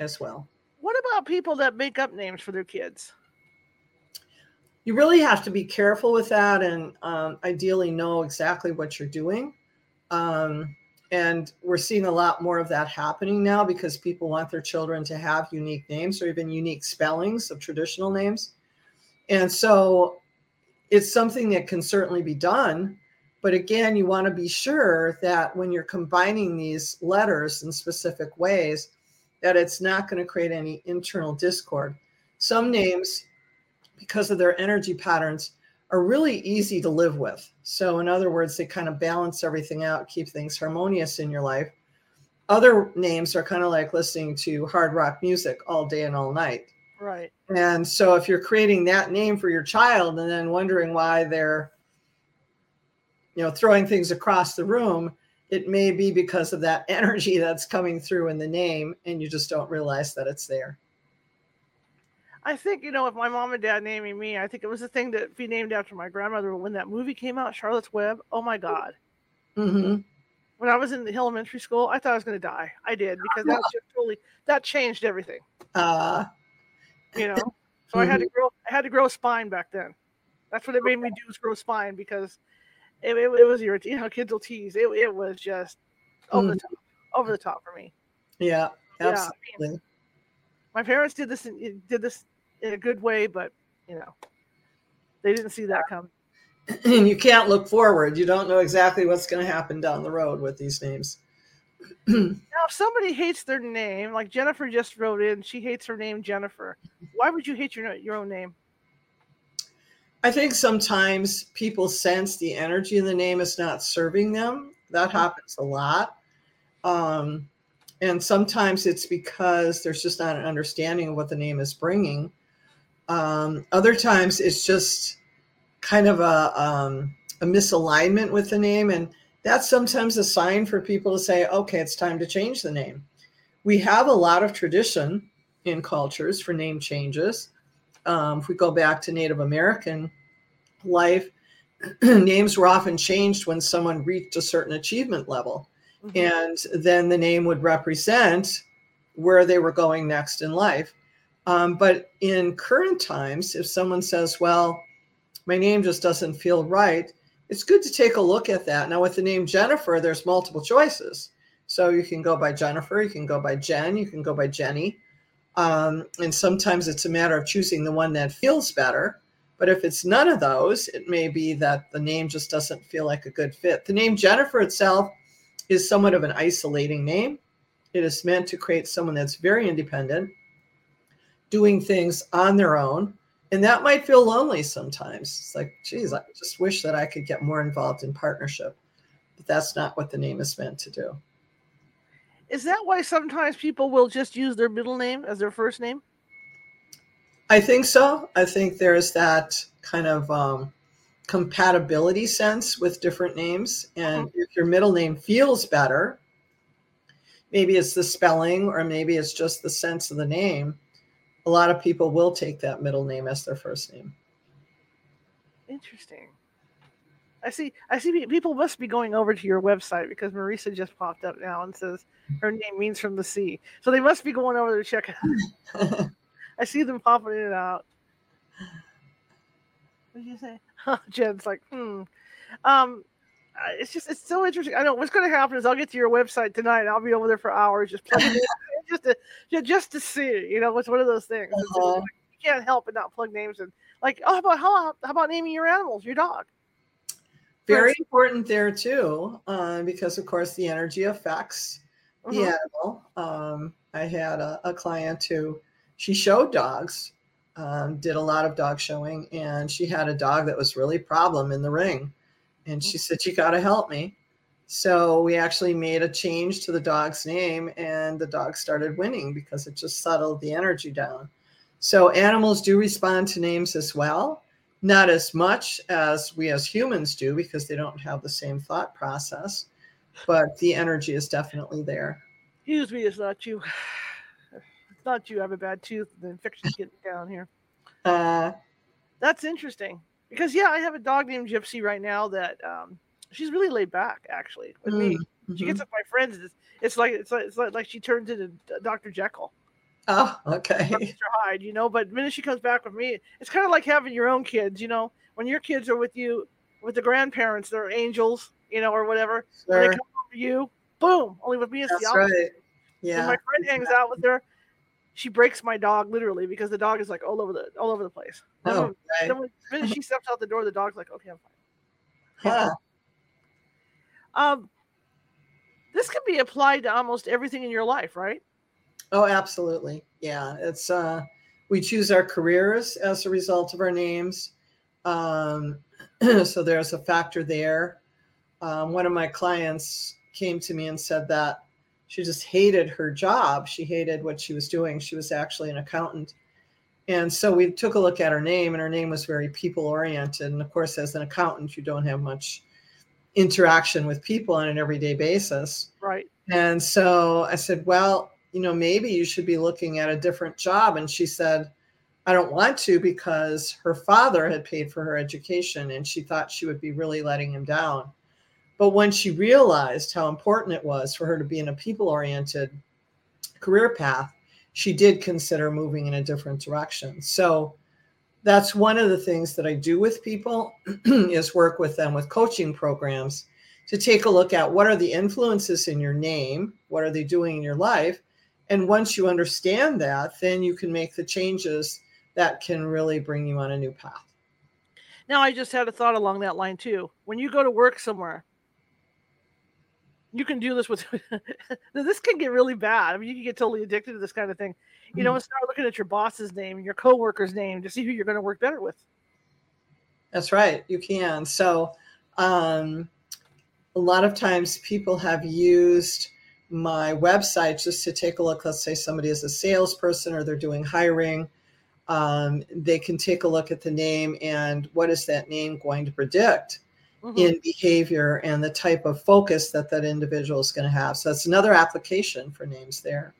Speaker 2: as well.
Speaker 1: What about people that make up names for their kids?
Speaker 2: You really have to be careful with that and um, ideally know exactly what you're doing. Um, and we're seeing a lot more of that happening now because people want their children to have unique names or even unique spellings of traditional names. And so it's something that can certainly be done but again, you want to be sure that when you're combining these letters in specific ways, that it's not going to create any internal discord. Some names, because of their energy patterns, are really easy to live with. So, in other words, they kind of balance everything out, keep things harmonious in your life. Other names are kind of like listening to hard rock music all day and all night.
Speaker 1: Right.
Speaker 2: And so, if you're creating that name for your child and then wondering why they're you know throwing things across the room it may be because of that energy that's coming through in the name and you just don't realize that it's there.
Speaker 1: I think you know if my mom and dad naming me i think it was the thing to be named after my grandmother when that movie came out charlotte's web. Oh my god.
Speaker 2: Mm-hmm.
Speaker 1: when i was in the elementary school i thought i was going to die. I did because that just totally that changed everything.
Speaker 2: Uh
Speaker 1: you know so mm-hmm. i had to mm-hmm. grow i had to grow a spine back then that's what it made me do was grow a spine because it, it, it was your you know kids will tease it, it was just over mm. the top over the top for me
Speaker 2: yeah absolutely yeah, I mean,
Speaker 1: my parents did this in, did this in a good way but you know they didn't see that come
Speaker 2: and you can't look forward. You don't know exactly what's going to happen down the road with these names.
Speaker 1: now, if somebody hates their name, like Jennifer just wrote in, she hates her name Jennifer. Why would you hate your your own name?
Speaker 2: I think sometimes people sense the energy in the name is not serving them. That mm-hmm. happens a lot. Um, and sometimes it's because there's just not an understanding of what the name is bringing. Um, other times it's just kind of a, um, a misalignment with the name. And that's sometimes a sign for people to say, okay, it's time to change the name. We have a lot of tradition in cultures for name changes. Um, if we go back to Native American life, names were often changed when someone reached a certain achievement level. Mm-hmm. And then the name would represent where they were going next in life. Um, but in current times, if someone says, well, my name just doesn't feel right, it's good to take a look at that. Now, with the name Jennifer, there's multiple choices. So you can go by Jennifer, you can go by Jen, you can go by Jenny. Um, and sometimes it's a matter of choosing the one that feels better. But if it's none of those, it may be that the name just doesn't feel like a good fit. The name Jennifer itself is somewhat of an isolating name. It is meant to create someone that's very independent, doing things on their own. And that might feel lonely sometimes. It's like, geez, I just wish that I could get more involved in partnership. But that's not what the name is meant to do.
Speaker 1: Is that why sometimes people will just use their middle name as their first name?
Speaker 2: I think so. I think there's that kind of um, compatibility sense with different names. And mm-hmm. if your middle name feels better, maybe it's the spelling or maybe it's just the sense of the name, a lot of people will take that middle name as their first name.
Speaker 1: Interesting. I see. I see. People must be going over to your website because Marissa just popped up now and says her name means from the sea. So they must be going over to check it out. I see them popping in and out. What did you say? Jen's like, hmm. Um, it's just it's so interesting. I know what's going to happen is I'll get to your website tonight. I'll be over there for hours just plugging just to just to see. You know, it's one of those things. Uh-huh. You can't help but not plug names and like, oh, how about how, how about naming your animals, your dog?
Speaker 2: Very important there too, uh, because of course the energy affects the uh-huh. animal. Um, I had a, a client who she showed dogs um, did a lot of dog showing, and she had a dog that was really problem in the ring, and she said, "You got to help me." So we actually made a change to the dog's name, and the dog started winning because it just settled the energy down. So animals do respond to names as well, not as much as we as humans do because they don't have the same thought process, but the energy is definitely there.
Speaker 1: Excuse me, it's not you thought you have a bad tooth. The infection's getting down here. Uh, That's interesting because yeah, I have a dog named Gypsy right now that um, she's really laid back actually with mm, me. Mm-hmm. She gets with my friends. It's, it's like it's like it's like, like she turns into Dr. Jekyll.
Speaker 2: Oh, okay.
Speaker 1: Mr. Hyde, you know. But the minute she comes back with me, it's kind of like having your own kids. You know, when your kids are with you, with the grandparents, they're angels, you know, or whatever. Sure. When they come over you, boom. Only with me, it's That's the opposite. Right. Yeah. When my friend hangs out with her, she breaks my dog literally because the dog is like all over the all over the place. Oh, then, when, then when she steps out the door, the dog's like, "Okay, I'm fine." Huh. Um, this can be applied to almost everything in your life, right?
Speaker 2: Oh, absolutely. Yeah, it's uh, we choose our careers as a result of our names. Um, so there's a factor there. Um, one of my clients came to me and said that she just hated her job. She hated what she was doing. She was actually an accountant. And so we took a look at her name, and her name was very people oriented. And of course, as an accountant, you don't have much interaction with people on an everyday basis.
Speaker 1: Right.
Speaker 2: And so I said, Well, you know, maybe you should be looking at a different job. And she said, I don't want to because her father had paid for her education and she thought she would be really letting him down. But when she realized how important it was for her to be in a people oriented career path, she did consider moving in a different direction. So that's one of the things that I do with people is work with them with coaching programs to take a look at what are the influences in your name, what are they doing in your life, and once you understand that, then you can make the changes that can really bring you on a new path.
Speaker 1: Now, I just had a thought along that line too. When you go to work somewhere, you can do this with this can get really bad. I mean, you can get totally addicted to this kind of thing. You know, mm-hmm. and start looking at your boss's name and your coworker's name to see who you're going to work better with.
Speaker 2: That's right. You can. So, um, a lot of times people have used my website just to take a look. Let's say somebody is a salesperson or they're doing hiring. Um, they can take a look at the name and what is that name going to predict mm-hmm. in behavior and the type of focus that that individual is going to have. So that's another application for names there.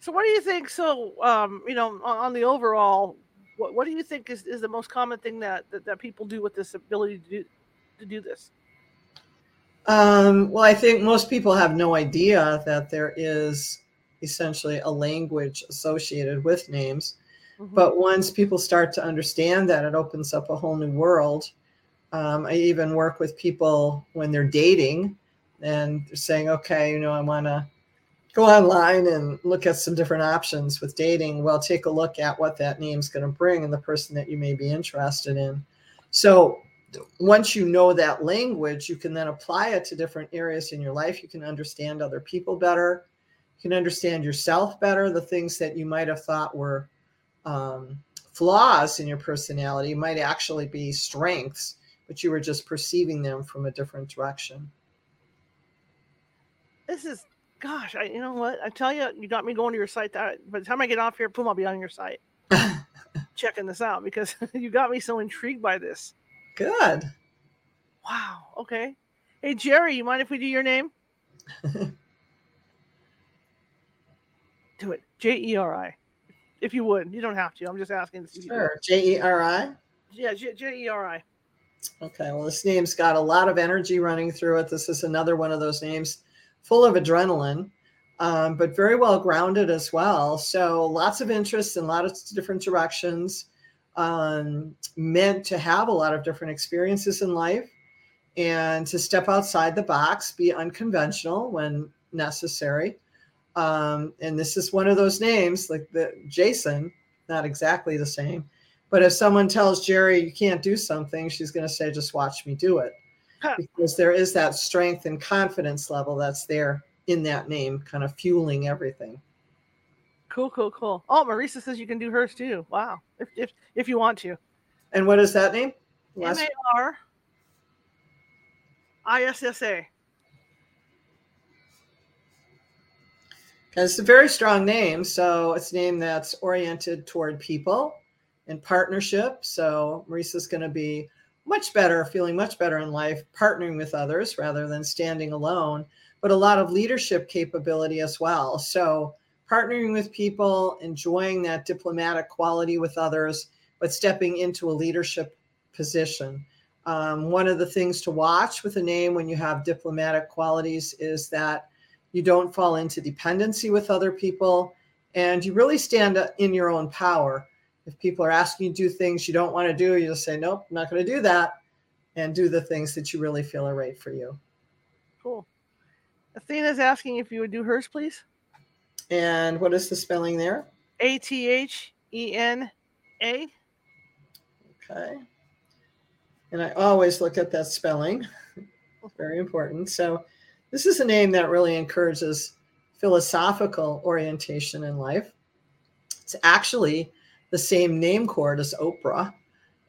Speaker 1: So what do you think? So um, you know, on, the overall, what, what do you think is, is the most common thing that, that, that people do with this ability to do to do this?
Speaker 2: Um, well, I think most people have no idea that there is essentially a language associated with names. Mm-hmm. But once people start to understand that, it opens up a whole new world. Um, I even work with people when they're dating and they're saying, okay, you know, I want to go online and look at some different options with dating. Well, take a look at what that name's going to bring and the person that you may be interested in. So once you know that language, you can then apply it to different areas in your life. You can understand other people better. You can understand yourself better. The things that you might have thought were um, flaws in your personality might actually be strengths, but you were just perceiving them from a different direction.
Speaker 1: This is, gosh, I, you know what? I tell you, you got me going to your site. That by the time I get off here, boom, I'll be on your site checking this out because you got me so intrigued by this.
Speaker 2: Good.
Speaker 1: Wow. Okay. Hey, Jeri, you mind if we do your name? do it. J E R I. If you would. You don't have to. I'm just asking.
Speaker 2: Sure. J E R I?
Speaker 1: Yeah, J E R I.
Speaker 2: Okay. Well, this name's got a lot of energy running through it. This is another one of those names full of adrenaline, um, but very well grounded as well. So lots of interest in a lot of different directions um, meant to have a lot of different experiences in life and to step outside the box, be unconventional when necessary. Um, and this is one of those names like the Jason, not exactly the same. But if someone tells Jeri you can't do something, she's going to say, just watch me do it. Huh. Because there is that strength and confidence level that's there in that name, kind of fueling everything.
Speaker 1: Cool, cool, cool. Oh, Marissa says you can do hers too. Wow. If if, if you want to.
Speaker 2: And what is that name?
Speaker 1: M A R I S S A.
Speaker 2: It's a very strong name. So it's a name that's oriented toward people and partnership. So Marissa's going to be much better, feeling much better in life, partnering with others rather than standing alone, but a lot of leadership capability as well. So partnering with people, enjoying that diplomatic quality with others, but stepping into a leadership position. Um, one of the things to watch with a name when you have diplomatic qualities is that you don't fall into dependency with other people and you really stand in your own power. If people are asking you to do things you don't want to do, you just say, Nope, I'm not going to do that, and do the things that you really feel are right for you.
Speaker 1: Cool. Athena's asking if you would do hers, please.
Speaker 2: And what is the spelling there?
Speaker 1: A T H E N A.
Speaker 2: Okay. And I always look at that spelling. Very important. So, this is a name that really encourages philosophical orientation in life. It's actually the same name chord as Oprah.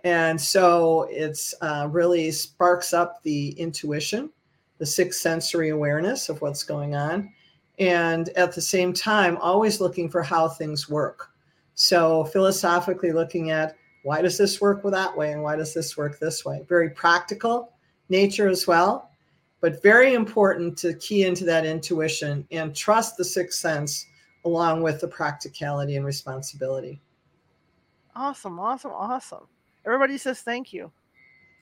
Speaker 2: And so it's uh, really sparks up the intuition, the sixth sensory awareness of what's going on and at the same time always looking for how things work. So philosophically looking at why does this work that way and why does this work this way? Very practical nature as well but very important to key into that intuition and trust the sixth sense along with the practicality and responsibility
Speaker 1: awesome awesome awesome everybody says thank you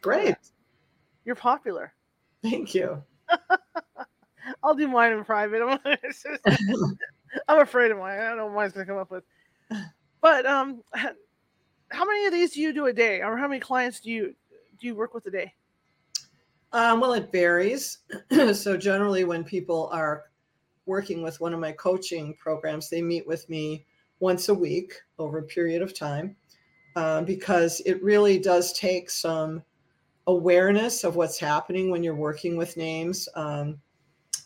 Speaker 2: great
Speaker 1: you're popular
Speaker 2: thank you
Speaker 1: I'll do mine in private. I'm, just, I'm afraid of mine. I don't know what mine's gonna come up with. But um, how many of these do you do a day, or how many clients do you do you work with a day?
Speaker 2: Um, well, it varies. so generally, when people are working with one of my coaching programs, they meet with me once a week over a period of time. Uh, because it really does take some awareness of what's happening when you're working with names. Um,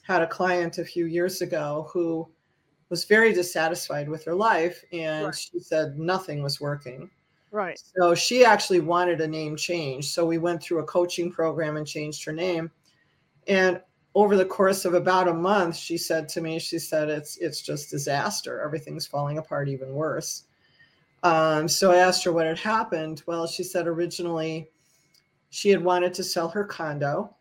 Speaker 2: had a client a few years ago who was very dissatisfied with her life and right. she said nothing was working.
Speaker 1: Right.
Speaker 2: So she actually wanted a name change. So we went through a coaching program and changed her name. And over the course of about a month, she said to me, she said, it's it's just disaster. Everything's falling apart even worse. Um, so I asked her what had happened. Well, she said originally she had wanted to sell her condo,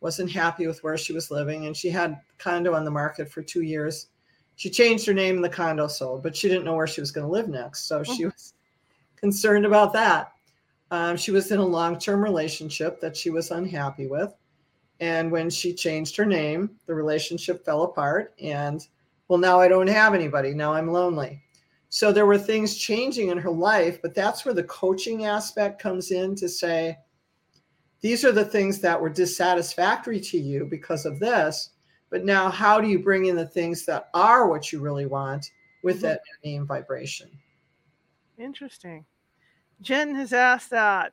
Speaker 2: wasn't happy with where she was living, and she had condo on the market for two years. She changed her name and the condo sold, but she didn't know where she was going to live next. So she was concerned about that. Um, she was in a long term relationship that she was unhappy with. And when she changed her name, the relationship fell apart. And well, now I don't have anybody. Now I'm lonely. So there were things changing in her life, but that's where the coaching aspect comes in to say, these are the things that were dissatisfactory to you because of this. But now, how do you bring in the things that are what you really want with mm-hmm. that name vibration?
Speaker 1: Interesting. Jen has asked that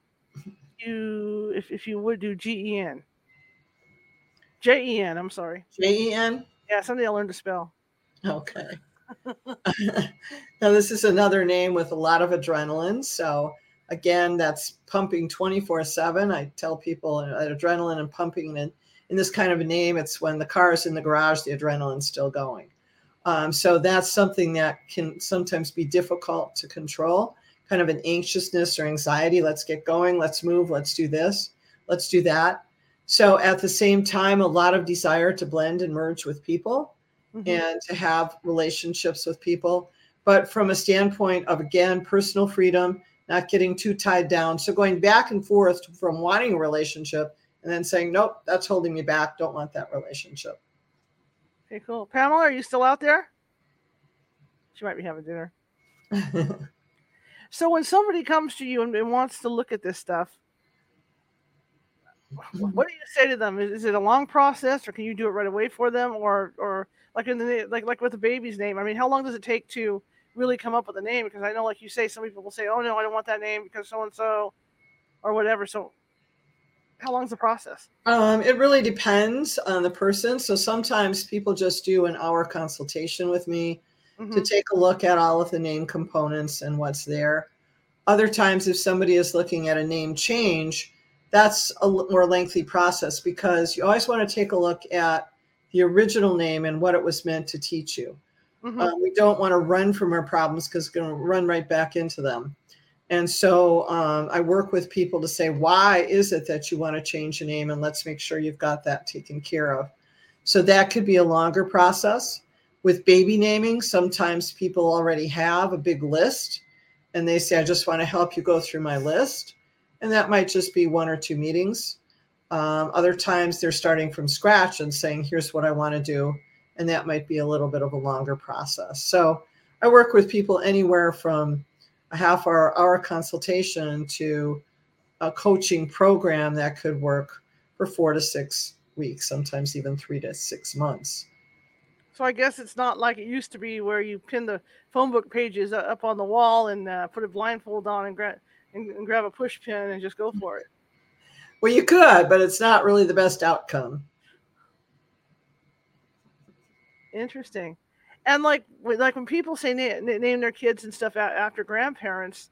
Speaker 1: you, if, if you would do Jen. J E N, I'm sorry.
Speaker 2: J E N?
Speaker 1: Yeah, someday I'll learn to spell.
Speaker 2: Okay. now, this is another name with a lot of adrenaline. So, again, that's pumping 24 7. I tell people uh, adrenaline and pumping. And in this kind of a name, it's when the car is in the garage, the adrenaline's still going. Um, so, that's something that can sometimes be difficult to control kind of an anxiousness or anxiety. Let's get going. Let's move. Let's do this. Let's do that. So, at the same time, a lot of desire to blend and merge with people mm-hmm. and to have relationships with people. But from a standpoint of, again, personal freedom, not getting too tied down. So, going back and forth from wanting a relationship and then saying, nope, that's holding me back. Don't want that relationship.
Speaker 1: Okay, cool. Pamela, are you still out there? She might be having dinner. so, when somebody comes to you and, and wants to look at this stuff, what do you say to them? Is, is, it a long process, or can you do it right away for them, or or like in the like like with the baby's name? I mean, how long does it take to really come up with a name? Because I know, like you say, some people will say, "Oh no, I don't want that name because so and so," or whatever. So, how long is the process?
Speaker 2: Um, it really depends on the person. So sometimes people just do an hour consultation with me mm-hmm. to take a look at all of the name components and what's there. Other times, if somebody is looking at a name change that's a more lengthy process because you always want to take a look at the original name and what it was meant to teach you. Mm-hmm. Uh, we don't want to run from our problems because it's going to run right back into them. And so um, I work with people to say, why is it that you want to change your name? And let's make sure you've got that taken care of. So that could be a longer process. With baby naming, sometimes people already have a big list and they say, I just want to help you go through my list and that might just be one or two meetings. Um, other times they're starting from scratch and saying, here's what I want to do. And that might be a little bit of a longer process. So I work with people anywhere from a half hour, hour consultation to a coaching program that could work for four to six weeks, sometimes even three to six months.
Speaker 1: So I guess it's not like it used to be where you pin the phone book pages up on the wall and uh, put a blindfold on and grab and, and grab a push pin and just go for it.
Speaker 2: Well, you could, but it's not really the best outcome.
Speaker 1: Interesting. And like like when people say name, name their kids and stuff after grandparents,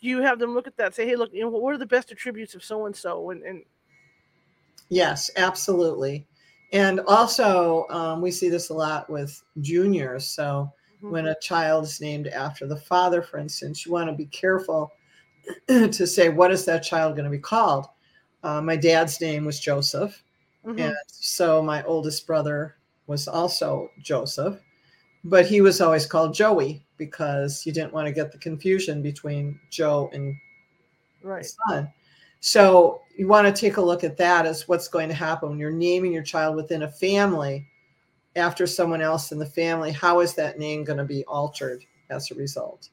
Speaker 1: you have them look at that, say, "Hey, look, you know, what are the best attributes of so and so?" And
Speaker 2: yes, absolutely. And also, um, we see this a lot with juniors. So mm-hmm. when a child is named after the father, for instance, you want to be careful to say what is that child going to be called. Uh, my dad's name was Joseph, mm-hmm. and so my oldest brother was also Joseph, but he was always called Joey because you didn't want to get the confusion between Joe and
Speaker 1: right.
Speaker 2: son. So you want to take a look at that as what's going to happen when you're naming your child within a family after someone else in the family. How is that name going to be altered as a result?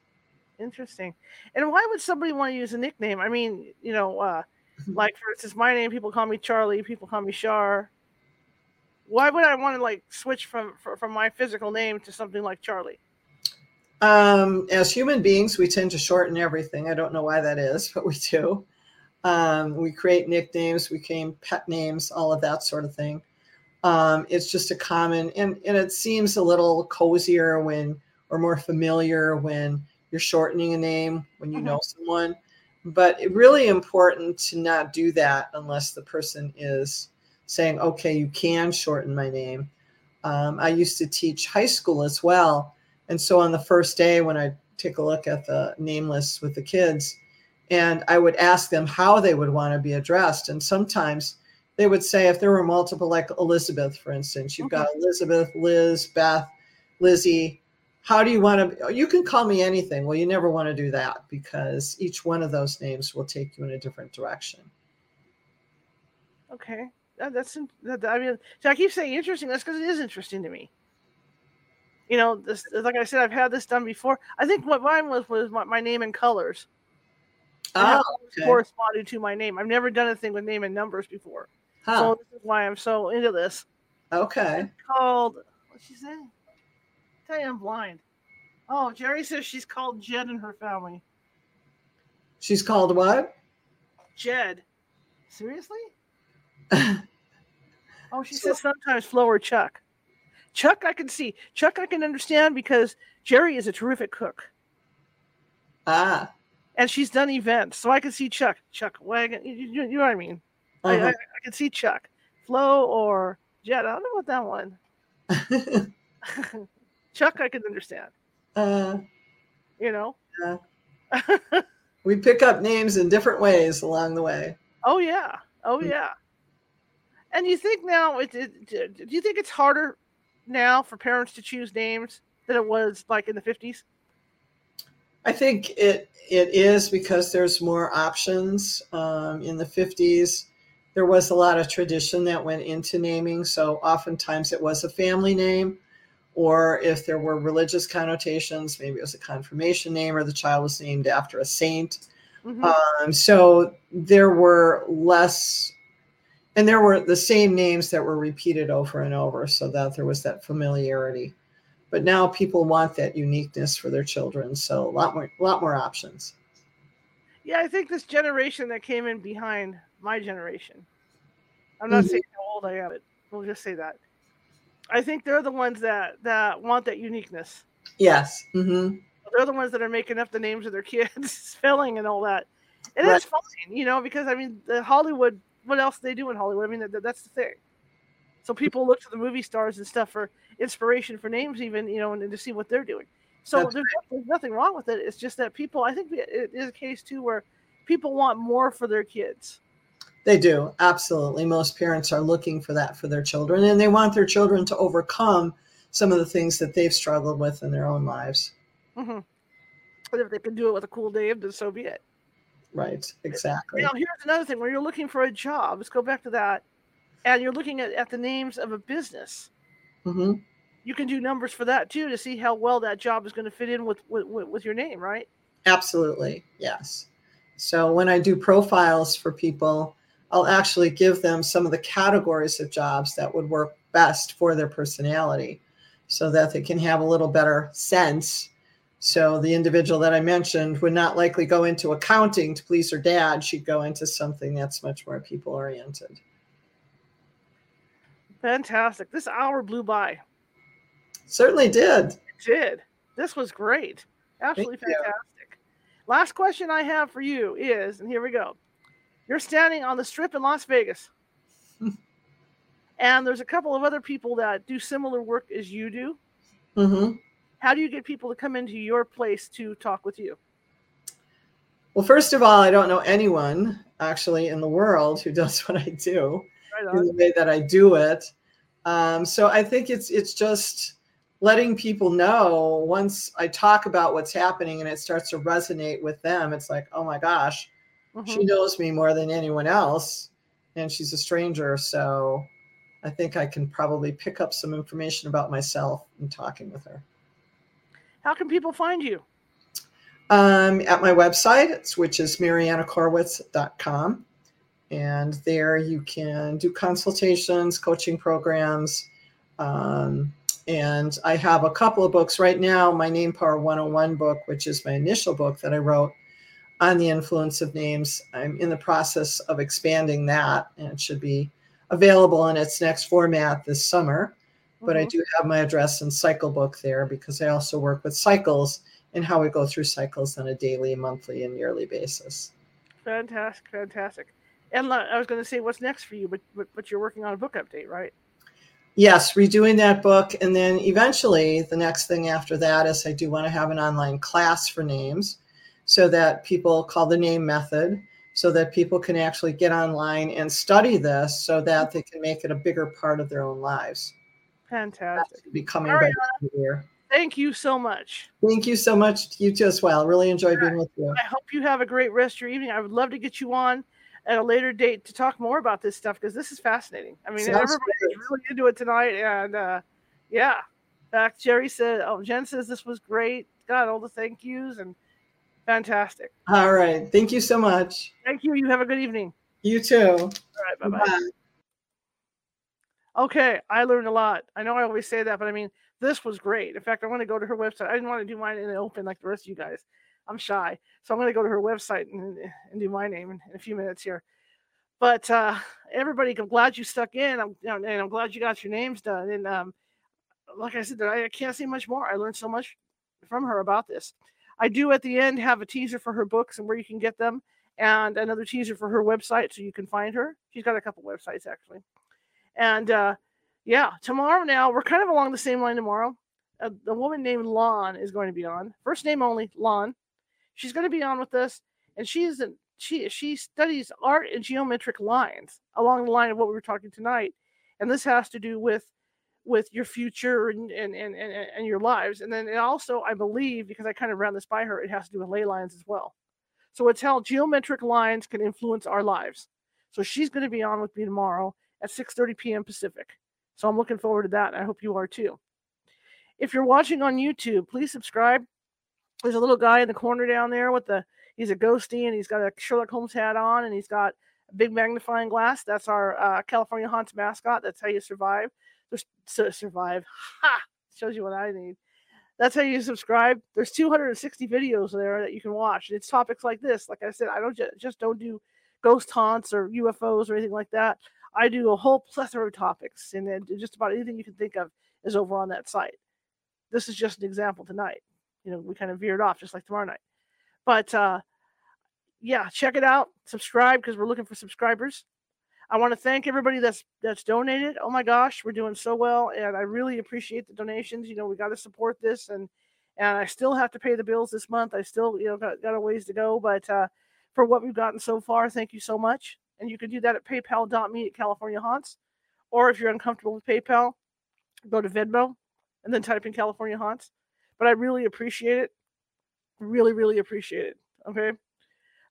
Speaker 1: Interesting. And why would somebody want to use a nickname? I mean, you know, uh, like for instance, my name, people call me Charlie, people call me Shar. Why would I want to like switch from from my physical name to something like Charlie?
Speaker 2: Um, as human beings, we tend to shorten everything. I don't know why that is, but we do. Um, we create nicknames, we create pet names, all of that sort of thing. Um, it's just a common, and, and it seems a little cozier when, or more familiar when you're shortening a name when you mm-hmm. know someone. But it's really important to not do that unless the person is saying, okay, you can shorten my name. Um, I used to teach high school as well. And so on the first day, when I take a look at the name lists with the kids, and I would ask them how they would want to be addressed. And sometimes they would say, if there were multiple, like Elizabeth, for instance, you've okay. got Elizabeth, Liz, Beth, Lizzie. How do you want to? You can call me anything. Well, you never want to do that because each one of those names will take you in a different direction.
Speaker 1: Okay, uh, that's that, I mean, so I keep saying interesting. That's because it is interesting to me. You know, this like I said, I've had this done before. I think what mine was was my, my name and colors. Oh, okay. corresponded to my name. I've never done a thing with name and numbers before. Huh. So this is why I'm so into this.
Speaker 2: Okay.
Speaker 1: It's called what's she say? Tell you I'm blind. Oh, Jeri says she's called Jed in her family.
Speaker 2: She's called what?
Speaker 1: Jed. Seriously? oh, she says sometimes Flo or Chuck. Chuck, I can see. Chuck, I can understand because Jeri is a terrific cook.
Speaker 2: Ah
Speaker 1: and she's done events, so I can see Chuck, Chuck Wagon. You, you, you know what I mean? Uh-huh. I, I, I, can see Chuck, Flo, or Jed. I don't know about that one. Chuck, I can understand.
Speaker 2: Uh,
Speaker 1: you know.
Speaker 2: Uh, we pick up names in different ways along the way.
Speaker 1: Oh yeah, oh mm. yeah. And you think now? It, it, do you think it's harder now for parents to choose names than it was like in the fifties?
Speaker 2: I think it it is because there's more options. Um, in the 50s, there was a lot of tradition that went into naming. So oftentimes it was a family name, or if there were religious connotations, maybe it was a confirmation name or the child was named after a saint. Mm-hmm. Um, so there were less, and there were the same names that were repeated over and over so that there was that familiarity but now people want that uniqueness for their children so a lot more lot more options
Speaker 1: yeah i think this generation that came in behind my generation i'm not mm-hmm. saying how old i am but we'll just say that i think they're the ones that that want that uniqueness
Speaker 2: yes mm-hmm.
Speaker 1: they're the ones that are making up the names of their kids spelling and all that and right. it's fine you know because i mean the hollywood what else do they do in hollywood i mean that, that's the thing so people look to the movie stars and stuff for inspiration for names, even you know, and, and to see what they're doing. So there's, there's, nothing wrong with it. It's just that people, I think it is a case too where people want more for their kids.
Speaker 2: They do absolutely. Most parents are looking for that for their children, and they want their children to overcome some of the things that they've struggled with in their own lives.
Speaker 1: Mm-hmm. But if they can do it with a cool name, then so be it.
Speaker 2: Right. Exactly.
Speaker 1: Now, here's another thing: where you're looking for a job, let's go back to that and you're looking at, at the names of a business,
Speaker 2: mm-hmm.
Speaker 1: you can do numbers for that too to see how well that job is going to fit in with, with, with your name, right?
Speaker 2: Absolutely, yes. So when I do profiles for people, I'll actually give them some of the categories of jobs that would work best for their personality so that they can have a little better sense. So the individual that I mentioned would not likely go into accounting to please her dad. She'd go into something that's much more people oriented.
Speaker 1: Fantastic. This hour blew by.
Speaker 2: Certainly did. It
Speaker 1: did. This was great. Absolutely Thank fantastic. You. Last question I have for you is, and here we go. You're standing on the strip in Las Vegas. and there's a couple of other people that do similar work as you do.
Speaker 2: Mm-hmm.
Speaker 1: How do you get people to come into your place to talk with you?
Speaker 2: Well, first of all, I don't know anyone actually in the world who does what I do right in the way that I do it. Um, so I think it's it's just letting people know once I talk about what's happening and it starts to resonate with them. It's like, oh my gosh, mm-hmm. she knows me more than anyone else, and she's a stranger. So I think I can probably pick up some information about myself in talking with her.
Speaker 1: How can people find you?
Speaker 2: Um, at my website, which is marianakorwitz.com. And there you can do consultations, coaching programs, um, And I have a couple of books right now. My Name Power 101 book, which is my initial book that I wrote on the influence of names. I'm in the process of expanding that, and it should be available in its next format this summer. But mm-hmm. I do have my address and cycle book there because I also work with cycles and how we go through cycles on a daily, monthly, and yearly basis.
Speaker 1: Fantastic, fantastic. And I was going to say, what's next for you? But, but but you're working on a book update, right?
Speaker 2: Yes, redoing that book, and then eventually the next thing after that is I do want to have an online class for names, so that people call the name method, so that people can actually get online and study this, so that they can make it a bigger part of their own lives.
Speaker 1: Fantastic.
Speaker 2: Becoming
Speaker 1: year. Thank you so much.
Speaker 2: Thank you so much. You too as well. Really enjoyed being with you.
Speaker 1: I hope you have a great rest of your evening. I would love to get you on at a later date to talk more about this stuff because this is fascinating. I mean, Sounds everybody's really into it tonight, and uh, yeah. In fact, Jeri said, "Oh, Jen says this was great. Got all the thank yous and fantastic."
Speaker 2: All right, thank you so much.
Speaker 1: Thank you. You have a good evening.
Speaker 2: You too. All
Speaker 1: right, bye bye. Okay, I learned a lot. I know I always say that, but I mean, this was great. In fact, I want to go to her website. I didn't want to do mine in the open like the rest of you guys. I'm shy, so I'm going to go to her website and, and do my name in, in a few minutes here. But uh, everybody, I'm glad you stuck in. I'm and I'm glad you got your names done. And um, like I said, I, I can't say much more. I learned so much from her about this. I do at the end have a teaser for her books and where you can get them, and another teaser for her website so you can find her. She's got a couple websites actually. And uh, yeah, tomorrow now we're kind of along the same line tomorrow. Uh, a woman named Lon is going to be on. First name only, Lon. She's going to be on with us, and she's an, she she studies art and geometric lines along the line of what we were talking tonight, and this has to do with with your future and and and and, and your lives, and then it also I believe because I kind of ran this by her, it has to do with ley lines as well. So it's how geometric lines can influence our lives. So she's going to be on with me tomorrow at 6:30 p.m. Pacific. So I'm looking forward to that, and I hope you are too. If you're watching on YouTube, please subscribe there's a little guy in the corner down there with the he's a ghosty and he's got a Sherlock Holmes hat on and he's got a big magnifying glass. That's our uh, California Haunts mascot. That's how you survive. Just survive. Ha! Shows you what I need. That's how you subscribe. There's 260 videos there that you can watch. It's topics like this. Like I said, I don't just don't do ghost haunts or UFOs or anything like that. I do a whole plethora of topics, and then just about anything you can think of is over on that site. This is just an example tonight you know, we kind of veered off just like tomorrow night. But uh, yeah, check it out. Subscribe because we're looking for subscribers. I want to thank everybody that's that's donated. Oh my gosh, we're doing so well, and I really appreciate the donations. You know, we got to support this, and and I still have to pay the bills this month. I still, you know, got, got a ways to go, but uh, for what we've gotten so far, thank you so much. And you can do that at PayPal.me at California Haunts, or if you're uncomfortable with PayPal, go to Venmo and then type in California Haunts but I really appreciate it. Really, really appreciate it. Okay.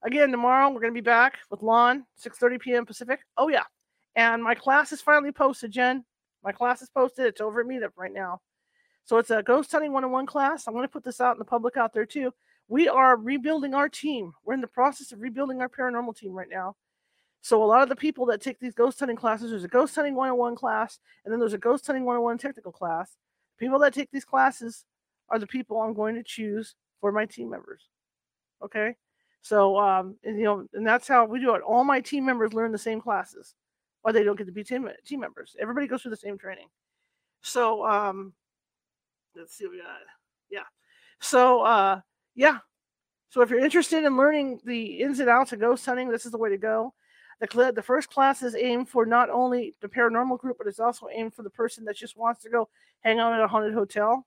Speaker 1: Again, tomorrow we're gonna be back with Lon, 6:30 p.m. Pacific. Oh yeah, and my class is finally posted, Jen. My class is posted. It's over at Meetup right now. So it's a ghost hunting 101 class. I'm going to put this out in the public out there too. We are rebuilding our team. We're in the process of rebuilding our paranormal team right now. So a lot of the people that take these ghost hunting classes, there's a ghost hunting 101 class, and then there's a ghost hunting 101 technical class. People that take these classes are the people I'm going to choose for my team members. Okay. So, um, and, you know, and that's how we do it. All my team members learn the same classes, or they don't get to be team, team members. Everybody goes through the same training. So, um, let's see what we got. Yeah. So, uh, yeah. So if you're interested in learning the ins and outs of ghost hunting, this is the way to go. The, the first class is aimed for not only the paranormal group, but it's also aimed for the person that just wants to go hang out at a haunted hotel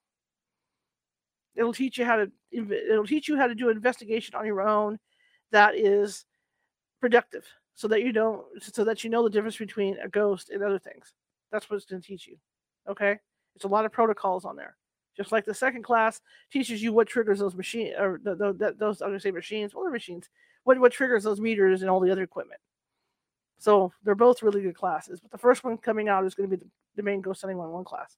Speaker 1: It'll teach you how to it'll teach you how to do investigation on your own that is productive so that you don't so that you know the difference between a ghost and other things. That's what it's going to teach you. Okay? It's a lot of protocols on there. Just like the second class teaches you what triggers those machines or the, the, those I'm going to say machines, are machines? What what triggers those meters and all the other equipment. So they're both really good classes. But the first one coming out is going to be the, the main Ghost Hunting 101 class.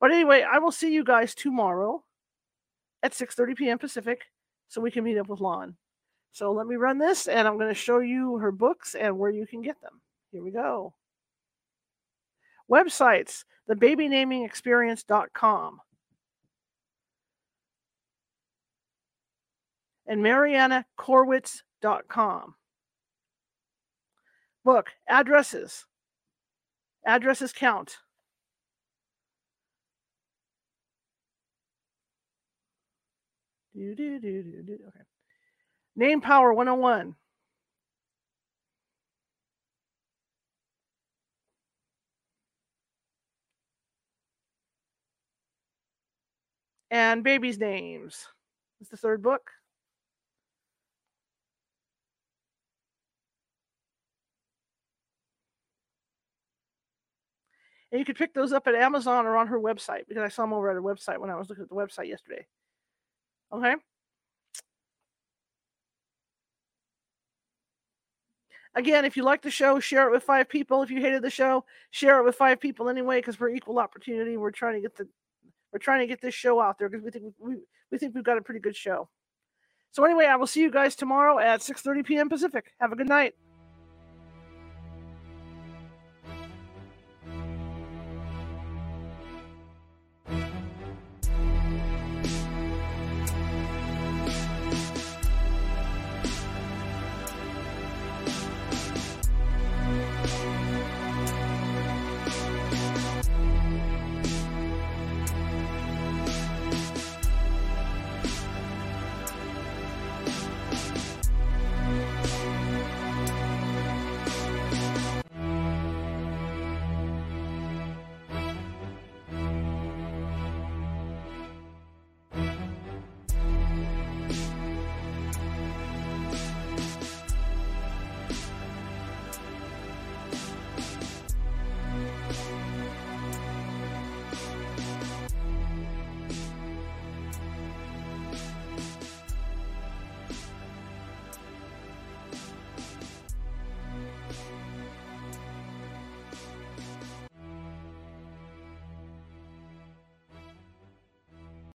Speaker 1: But anyway, I will see you guys tomorrow at 6:30 p.m. Pacific so we can meet up with Lon. So let me run this and I'm going to show you her books and where you can get them. Here we go. Websites, thebabynamingexperience.com. and marianakorwitz.com. Book addresses. Addresses count. Do, do, do, do, do. Okay. Name Power 101. And babies' names. It's the third book. And you could pick those up at Amazon or on her website because I saw them over at her website when I was looking at the website yesterday. Okay. Again, if you like the show, share it with five people. If you hated the show, share it with five people anyway, because we're equal opportunity. We're trying to get the we're trying to get this show out there because we think we, we think we've got a pretty good show. So anyway, I will see you guys tomorrow at 6:30 p.m. Pacific. Have a good night.